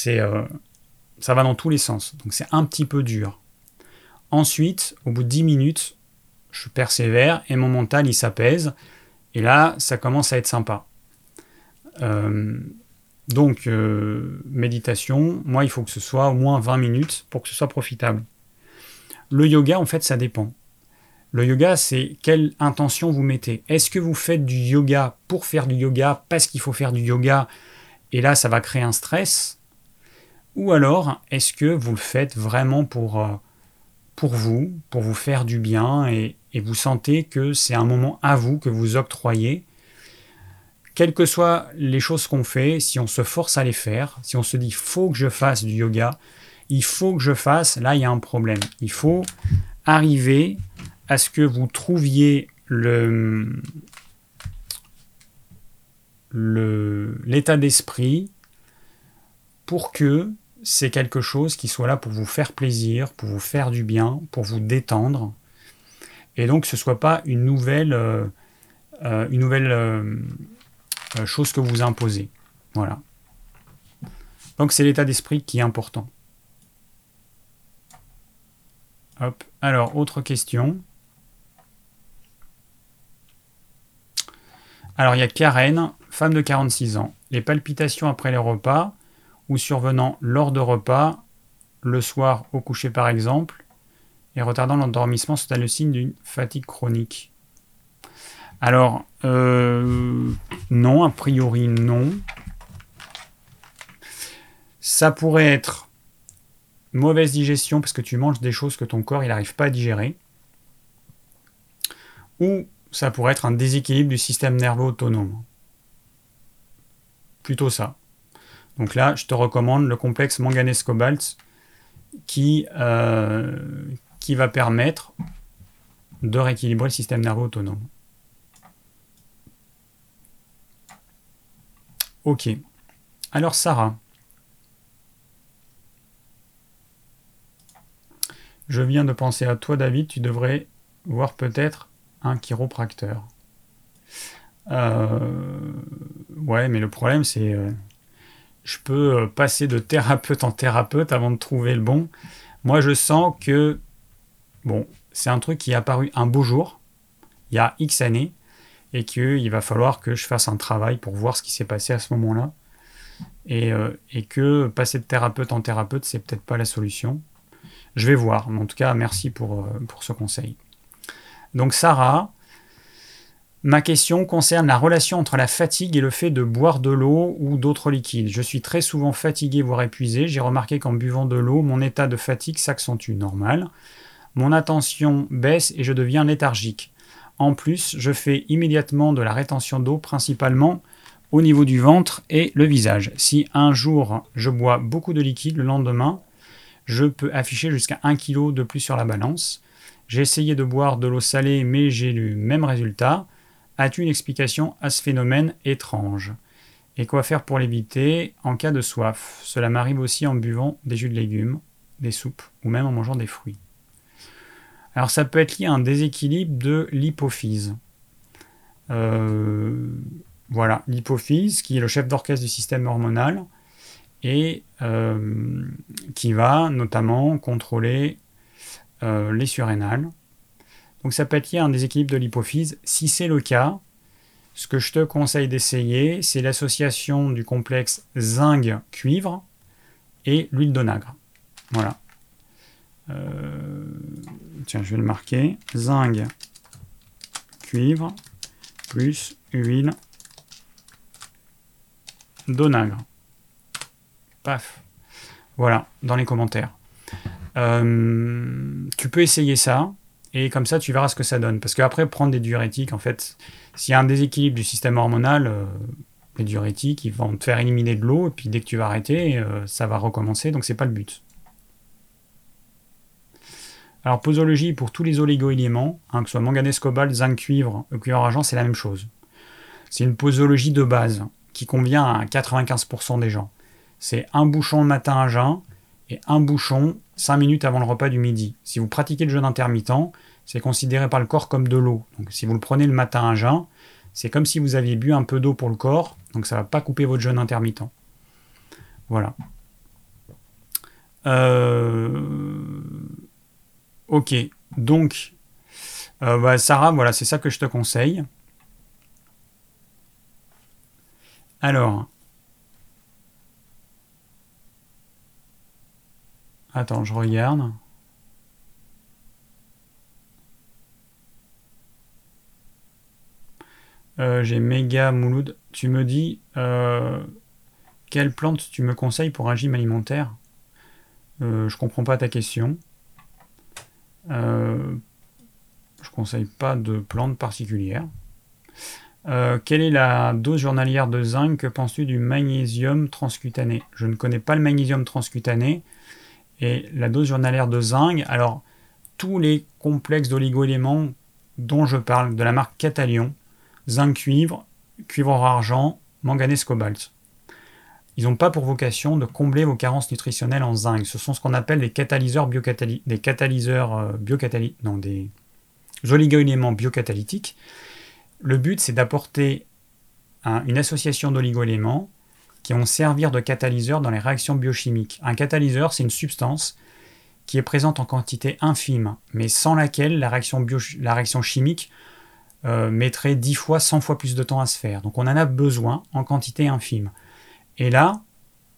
euh, ça va dans tous les sens. Donc, c'est un petit peu dur. Ensuite, au bout de 10 minutes, je persévère et mon mental, il s'apaise. Et là, ça commence à être sympa. Euh, donc, méditation, moi, il faut que ce soit au moins 20 minutes pour que ce soit profitable. Le yoga, en fait, ça dépend. Le yoga, c'est quelle intention vous mettez? Est-ce que vous faites du yoga pour faire du yoga, parce qu'il faut faire du yoga, et là, ça va créer un stress? Ou alors, est-ce que vous le faites vraiment pour, euh, pour vous, pour vous faire du bien, et, vous sentez que c'est un moment à vous que vous octroyez? Quelles que soient les choses qu'on fait, si on se force à les faire, si on se dit faut que je fasse du yoga, il faut que je fasse, là il y a un problème. Il faut arriver à ce que vous trouviez le l'état d'esprit pour que c'est quelque chose qui soit là pour vous faire plaisir, pour vous faire du bien, pour vous détendre, et donc ce soit pas une nouvelle, euh, euh, euh, chose que vous imposez. Voilà. Donc c'est l'état d'esprit qui est important. Hop. Alors, autre question. Alors, il y a Karen, femme de 46 ans. Les palpitations après les repas ou survenant lors de repas, le soir au coucher par exemple, et retardant l'endormissement sont le signe d'une fatigue chronique Alors, euh, non, a priori non. Ça pourrait être mauvaise digestion parce que tu manges des choses que ton corps n'arrive pas à digérer. Ou ça pourrait être un déséquilibre du système nerveux autonome. Plutôt ça. Donc là, je te recommande le complexe manganèse-cobalt qui, euh, qui va permettre de rééquilibrer le système nerveux autonome. Ok. Alors Sarah, je viens de penser à toi David, tu devrais voir peut-être un chiropracteur. Euh, ouais, mais le problème c'est... Euh, je peux euh, passer de thérapeute en thérapeute avant de trouver le bon. Moi je sens que... Bon, c'est un truc qui est apparu un beau jour, il y a X années, et qu'il va falloir que je fasse un travail pour voir ce qui s'est passé à ce moment-là. Et, euh, que passer de thérapeute en thérapeute, c'est peut-être pas la solution. Je vais voir, mais en tout cas, merci pour, pour ce conseil. Donc Sarah, ma question concerne la relation entre la fatigue et le fait de boire de l'eau ou d'autres liquides. Je suis très souvent fatigué, voire épuisé. J'ai remarqué qu'en buvant de l'eau, mon état de fatigue s'accentue normal. Mon attention baisse et je deviens léthargique. En plus, je fais immédiatement de la rétention d'eau principalement au niveau du ventre et le visage. Si un jour je bois beaucoup de liquide, le lendemain, je peux afficher jusqu'à 1 kg de plus sur la balance. J'ai essayé de boire de l'eau salée, mais j'ai eu le même résultat. As-tu une explication à ce phénomène étrange? Et quoi faire pour l'éviter en cas de soif? Cela m'arrive aussi en buvant des jus de légumes, des soupes ou même en mangeant des fruits. Alors ça peut être lié à un déséquilibre de l'hypophyse. Euh, voilà, l'hypophyse qui est le chef d'orchestre du système hormonal et euh, qui va notamment contrôler euh, les surrénales. Donc ça peut être lié à un déséquilibre de l'hypophyse. Si c'est le cas, ce que je te conseille d'essayer, c'est l'association du complexe zinc-cuivre et l'huile d'onagre. Voilà. Euh, tiens, je vais le marquer. Zinc, cuivre, plus huile d'onagre. Paf. Voilà, dans les commentaires. Euh, tu peux essayer ça, et comme ça, tu verras ce que ça donne. Parce qu'après, prendre des diurétiques, en fait, s'il y a un déséquilibre du système hormonal, euh, les diurétiques, ils vont te faire éliminer de l'eau, et puis dès que tu vas arrêter, ça va recommencer, donc c'est pas le but. Alors, posologie pour tous les oligo-éléments, hein, que ce soit manganèse, cobalt, zinc, cuivre, cuivre, argent, c'est la même chose. C'est une posologie de base qui convient à 95% des gens. C'est un bouchon le matin à jeun et un bouchon 5 minutes avant le repas du midi. Si vous pratiquez le jeûne intermittent, c'est considéré par le corps comme de l'eau. Donc si vous le prenez le matin à jeun, c'est comme si vous aviez bu un peu d'eau pour le corps, donc ça ne va pas couper votre jeûne intermittent. Voilà. Euh, Ok, donc, euh, bah, Sarah, voilà, c'est ça que je te conseille. Alors, attends, je regarde. Euh, j'ai méga Mouloud. Tu me dis euh, quelle plante tu me conseilles pour un régime alimentaire? Je comprends pas ta question. Euh, je conseille pas de plantes particulières. Euh, quelle est la dose journalière de zinc? Que penses-tu du magnésium transcutané? Je ne connais pas le magnésium transcutané. Et la dose journalière de zinc, alors tous les complexes d'oligo-éléments dont je parle, de la marque Catalion, zinc cuivre, cuivre argent, manganèse cobalt ils n'ont pas pour vocation de combler vos carences nutritionnelles en zinc. Ce sont ce qu'on appelle des catalyseurs biocatalytiques, des catalyseurs euh, non, des oligoéléments biocatalytiques. Le but, c'est d'apporter une association d'oligoéléments qui vont servir de catalyseur dans les réactions biochimiques. Un catalyseur, c'est une substance qui est présente en quantité infime, mais sans laquelle la réaction, la réaction chimique euh, mettrait 10 fois, 100 fois plus de temps à se faire. Donc on en a besoin en quantité infime. Et là,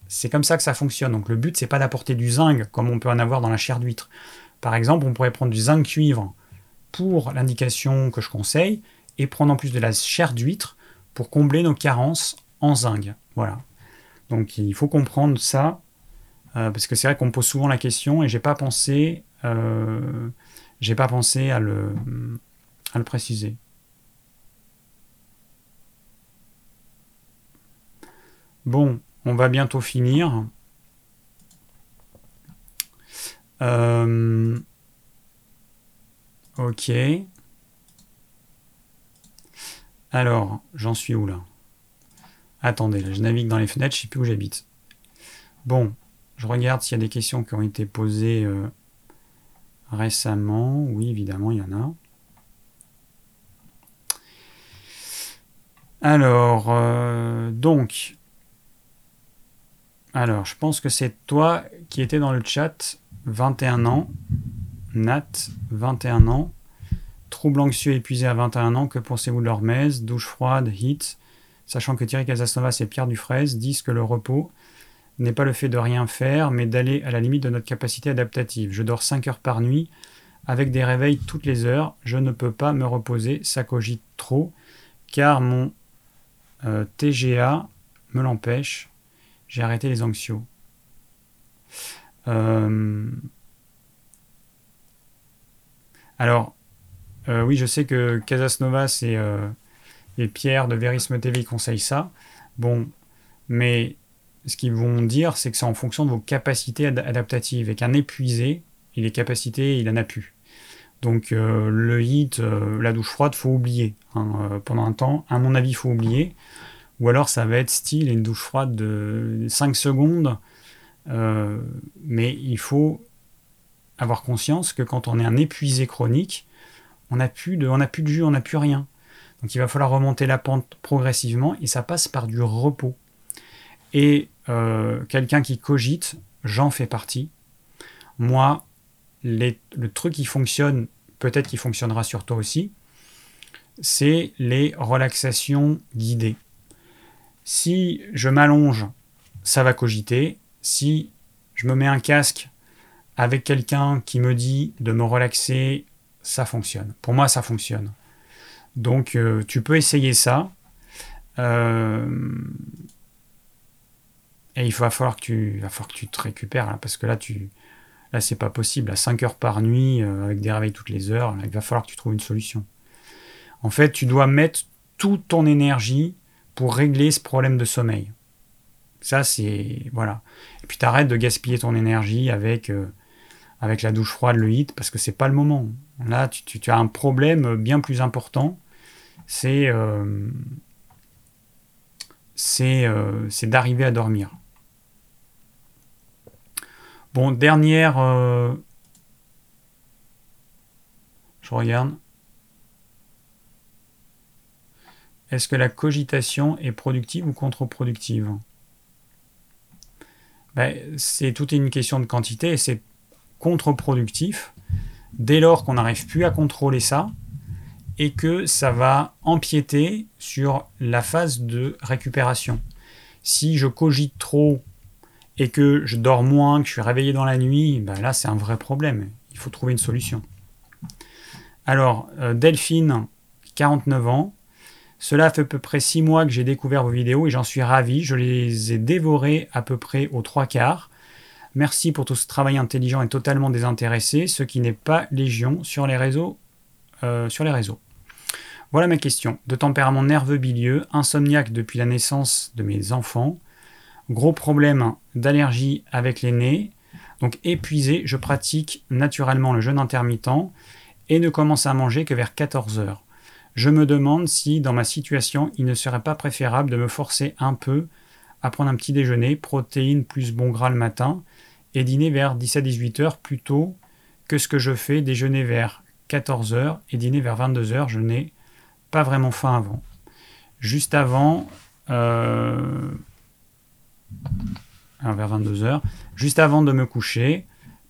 c'est comme ça que ça fonctionne. Donc le but, c'est pas d'apporter du zinc comme on peut en avoir dans la chair d'huître. Par exemple, on pourrait prendre du zinc cuivre pour l'indication que je conseille et prendre en plus de la chair d'huître pour combler nos carences en zinc. Voilà. Donc il faut comprendre ça euh, parce que c'est vrai qu'on me pose souvent la question et j'ai pas pensé, euh, pas pensé à le, à le préciser. Bon, on va bientôt finir. Euh, ok. Alors, j'en suis où là? Attendez, je navigue dans les fenêtres, je sais plus où j'habite. Bon, je regarde s'il y a des questions qui ont été posées euh, récemment. Oui, évidemment, il y en a. Alors, euh, donc, alors, je pense que c'est toi qui étais dans le chat, 21 ans, Nat, 21 ans, trouble anxieux épuisé à 21 ans, que pensez-vous de l'hormèse, douche froide, heat, sachant que Thierry Casasnovas et Pierre Dufresne disent que le repos n'est pas le fait de rien faire, mais d'aller à la limite de notre capacité adaptative. Je dors 5 heures par nuit, avec des réveils toutes les heures. Je ne peux pas me reposer, ça cogite trop, car mon euh, TGA me l'empêche. J'ai arrêté les anxios. Euh, alors, euh, oui, je sais que Casasnovas et, et Pierre de Verisme TV conseillent ça. Bon, mais ce qu'ils vont dire, c'est que c'est en fonction de vos capacités adaptatives et qu'un épuisé, il est capacité, il en a plus. Donc euh, le hit, euh, la douche froide, faut oublier hein, euh, pendant un temps. À mon avis, faut oublier. Ou alors ça va être style une douche froide de 5 secondes. mais il faut avoir conscience que quand on est un épuisé chronique, on n'a plus plus de jus, on n'a plus rien. Donc il va falloir remonter la pente progressivement et ça passe par du repos. Et euh, quelqu'un qui cogite, j'en fais partie. Moi, le truc qui fonctionne, peut-être qu'il fonctionnera sur toi aussi, c'est les relaxations guidées. Si je m'allonge, ça va cogiter. Si je me mets un casque avec quelqu'un qui me dit de me relaxer, ça fonctionne. Pour moi, ça fonctionne. Donc, euh, tu peux essayer ça. Euh, et il va falloir que tu, te récupères, là, parce que là, tu, là c'est pas possible. À 5 heures par nuit, euh, avec des réveils toutes les heures, il va falloir que tu trouves une solution. En fait, tu dois mettre toute ton énergie pour régler ce problème de sommeil. Ça, c'est. Voilà. Et puis, t'arrêtes de gaspiller ton énergie avec, la douche froide, le hit, parce que c'est pas le moment. Là, tu, as un problème bien plus important. C'est. Euh, c'est d'arriver à dormir. Bon, dernière. Euh, je regarde. Est-ce que la cogitation est productive ou contre-productive? Ben, C'est toute une question de quantité et c'est contre-productif dès lors qu'on n'arrive plus à contrôler ça et que ça va empiéter sur la phase de récupération. Si je cogite trop et que je dors moins, que je suis réveillé dans la nuit, ben là c'est un vrai problème. Il faut trouver une solution. Alors, euh, Delphine, 49 ans. Cela fait à peu près 6 mois que j'ai découvert vos vidéos et j'en suis ravi. Je les ai dévorées à peu près aux trois quarts. Merci pour tout ce travail intelligent et totalement désintéressé, ce qui n'est pas légion sur les réseaux. Euh, sur les réseaux. Voilà ma question. De tempérament nerveux bilieux, insomniaque depuis la naissance de mes enfants, Gros problème d'allergie avec les nez. Donc épuisé, je pratique naturellement le jeûne intermittent et ne commence à manger que vers 14 heures. Je me demande si, dans ma situation, il ne serait pas préférable de me forcer un peu à prendre un petit déjeuner, protéines plus bon gras le matin, et dîner vers 17-18 heures plutôt que ce que je fais, déjeuner vers 14 heures et dîner vers 22 heures. Je n'ai pas vraiment faim avant. Juste avant, euh, vers 22h, juste avant de me coucher.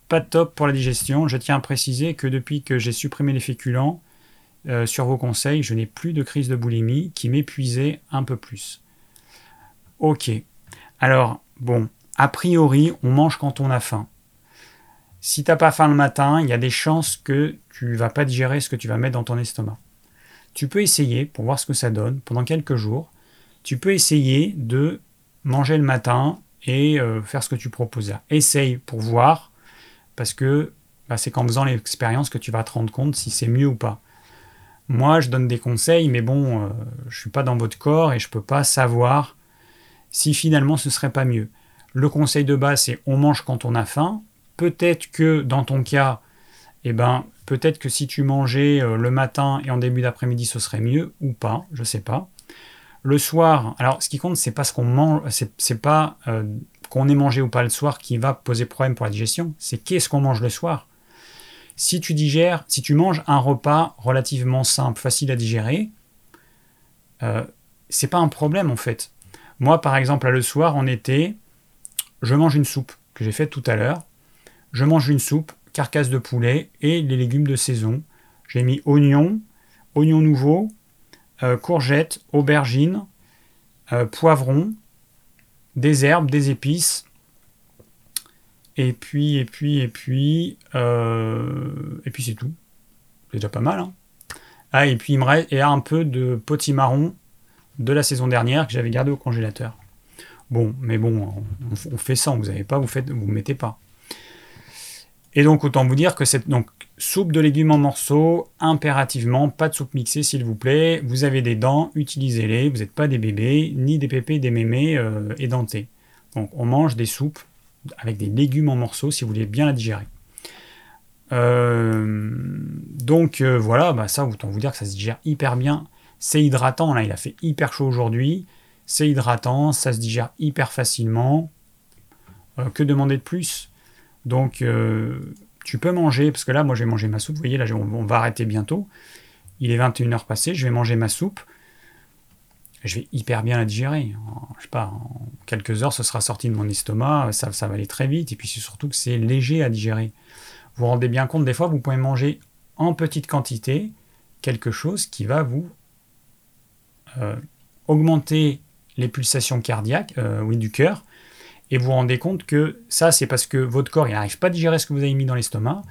Pas de top pour la digestion. Je tiens à préciser que depuis que j'ai supprimé les féculents, euh, sur vos conseils, je n'ai plus de crise de boulimie qui m'épuisait un peu plus. Ok. Alors, bon, a priori, on mange quand on a faim. Si t'as pas faim le matin, il y a des chances que tu vas pas digérer ce que tu vas mettre dans ton estomac. Tu peux essayer pour voir ce que ça donne pendant quelques jours. Tu peux essayer de manger le matin et euh, faire ce que tu proposes Essaye pour voir, parce que bah, c'est qu'en faisant l'expérience que tu vas te rendre compte si c'est mieux ou pas. Moi, je donne des conseils, mais bon, euh, je ne suis pas dans votre corps et je ne peux pas savoir si finalement ce serait pas mieux. Le conseil de base, c'est on mange quand on a faim. Peut-être que dans ton cas, eh ben, Peut-être que si tu mangeais euh, le matin et en début d'après-midi, ce serait mieux ou pas, je sais pas. Le soir, alors ce qui compte, c'est pas ce qu'on mange, c'est pas euh, qu'on ait mangé ou pas le soir qui va poser problème pour la digestion, c'est qu'est-ce qu'on mange le soir. Si tu digères, si tu manges un repas relativement simple, facile à digérer, euh, c'est pas un problème en fait. Moi, par exemple, le soir, en été, je mange une soupe que j'ai faite tout à l'heure. Je mange une soupe, carcasse de poulet et les légumes de saison. J'ai mis oignons, oignons nouveaux, euh, courgettes, aubergines, euh, poivrons, des herbes, des épices. Et puis, et puis, et puis, euh, et puis c'est tout. C'est déjà pas mal. Hein. ah, et puis il me reste et un peu de potimarron de la saison dernière que j'avais gardé au congélateur. Bon, mais bon, on, fait sans, vous n'avez pas, vous faites, vous mettez pas. Et donc autant vous dire que cette soupe de légumes en morceaux, impérativement, pas de soupe mixée s'il vous plaît. Vous avez des dents, utilisez-les. Vous n'êtes pas des bébés, ni des pépés, des mémés euh, édentés. Donc on mange des soupes avec des légumes en morceaux si vous voulez bien la digérer. Euh, donc euh, voilà, bah ça autant vous dire que ça se digère hyper bien. C'est hydratant, là il a fait hyper chaud aujourd'hui. C'est hydratant, ça se digère hyper facilement. Que demander de plus? Donc, euh, tu peux manger, parce que là, moi, j'ai mangé ma soupe. Vous voyez, là, on, va arrêter bientôt. Il est 21h passé, je vais manger ma soupe. Je vais hyper bien la digérer. je sais pas, en quelques heures, ce sera sorti de mon estomac. Ça, ça va aller très vite. Et puis, c'est surtout que c'est léger à digérer. Vous vous rendez bien compte, des fois, vous pouvez manger en petite quantité quelque chose qui va vous euh, augmenter les pulsations cardiaques, euh, oui, du cœur, et vous rendez compte que ça, c'est parce que votre corps, n'arrive pas à digérer ce que vous avez mis dans l'estomac,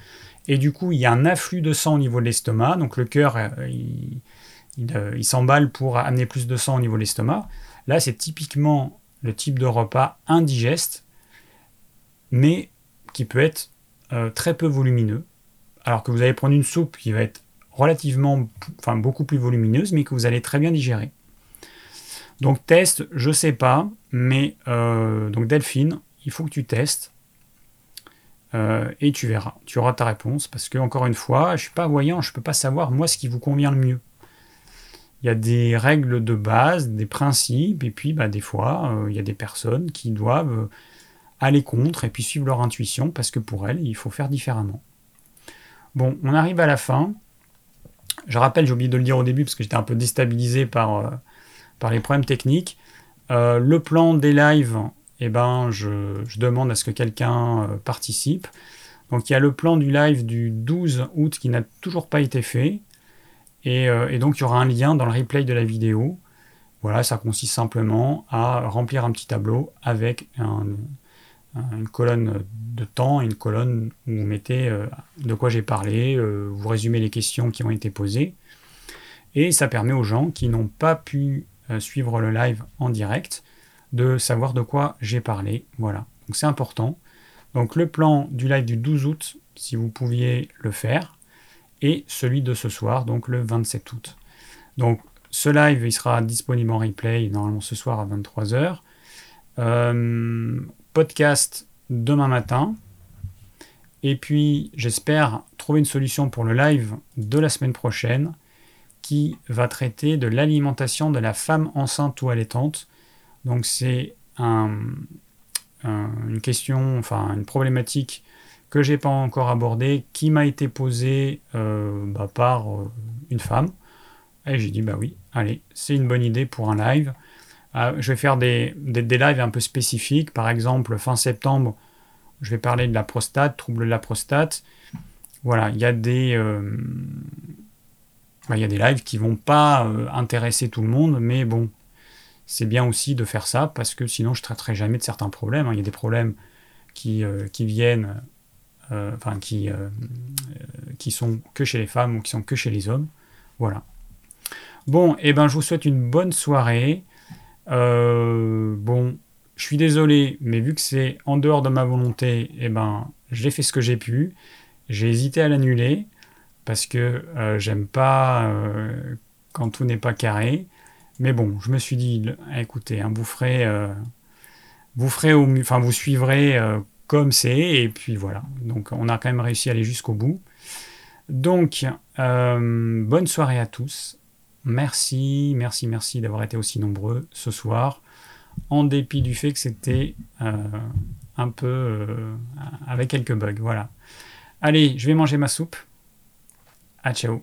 et du coup, il y a un afflux de sang au niveau de l'estomac, donc le cœur, euh, euh, il, s'emballe pour amener plus de sang au niveau de l'estomac. Là, c'est typiquement le type de repas indigeste, mais qui peut être très peu volumineux, alors que vous allez prendre une soupe qui va être relativement, enfin beaucoup plus volumineuse, mais que vous allez très bien digérer. Donc test, je sais pas, mais euh, donc Delphine, il faut que tu testes euh, et tu verras, tu auras ta réponse parce que encore une fois, je suis pas voyant, je peux pas savoir moi ce qui vous convient le mieux. Il y a des règles de base, des principes, et puis bah, des fois, euh, il y a des personnes qui doivent aller contre et puis suivre leur intuition parce que pour elles, il faut faire différemment. Bon, on arrive à la fin. Je rappelle, j'ai oublié de le dire au début parce que j'étais un peu déstabilisé par par les problèmes techniques. Euh, le plan des lives, eh ben, je, demande à ce que quelqu'un euh, participe. Donc il y a le plan du live du 12 août qui n'a toujours pas été fait. Euh, et, donc il y aura un lien dans le replay de la vidéo. Voilà, ça consiste simplement à remplir un petit tableau avec une colonne de temps une colonne où vous mettez de quoi j'ai parlé, vous résumez les questions qui ont été posées. Et ça permet aux gens qui n'ont pas pu suivre le live en direct, de savoir de quoi j'ai parlé. Voilà, donc c'est important. Donc le plan du live du 12 août, si vous pouviez le faire, et celui de ce soir, donc le 27 août. Donc ce live, sera disponible en replay normalement ce soir à 23h. Euh, podcast demain matin. Et puis j'espère trouver une solution pour le live de la semaine prochaine qui va traiter de l'alimentation de la femme enceinte ou allaitante. Donc c'est une question, enfin une problématique que j'ai pas encore abordée, qui m'a été posée euh, bah, par euh, une femme. Et j'ai dit bah oui, allez, c'est une bonne idée pour un live. Euh, je vais faire des, des, des, lives un peu spécifiques. Par exemple, fin septembre, je vais parler de la prostate, trouble de la prostate. Voilà, il y a des il y a des lives qui vont pas euh, intéresser tout le monde, mais bon, c'est bien aussi de faire ça parce que sinon je traiterai jamais de certains problèmes. Hein. Il y a des problèmes qui, euh, qui viennent, euh, enfin qui, sont que chez les femmes ou qui sont que chez les hommes. Voilà. Bon, et eh ben je vous souhaite une bonne soirée. bon, je suis désolé, mais vu que c'est en dehors de ma volonté, eh ben j'ai fait ce que j'ai pu. J'ai hésité à l'annuler parce que euh, j'aime pas euh, quand tout n'est pas carré. Mais bon, je me suis dit, eh, écoutez, hein, vous ferez, euh, vous ferez, au enfin vous suivrez comme c'est, et puis voilà. Donc on a quand même réussi à aller jusqu'au bout. Donc bonne soirée à tous. Merci, merci, merci d'avoir été aussi nombreux ce soir, en dépit du fait que c'était un peu avec quelques bugs. Voilà. Allez, je vais manger ma soupe. Actually,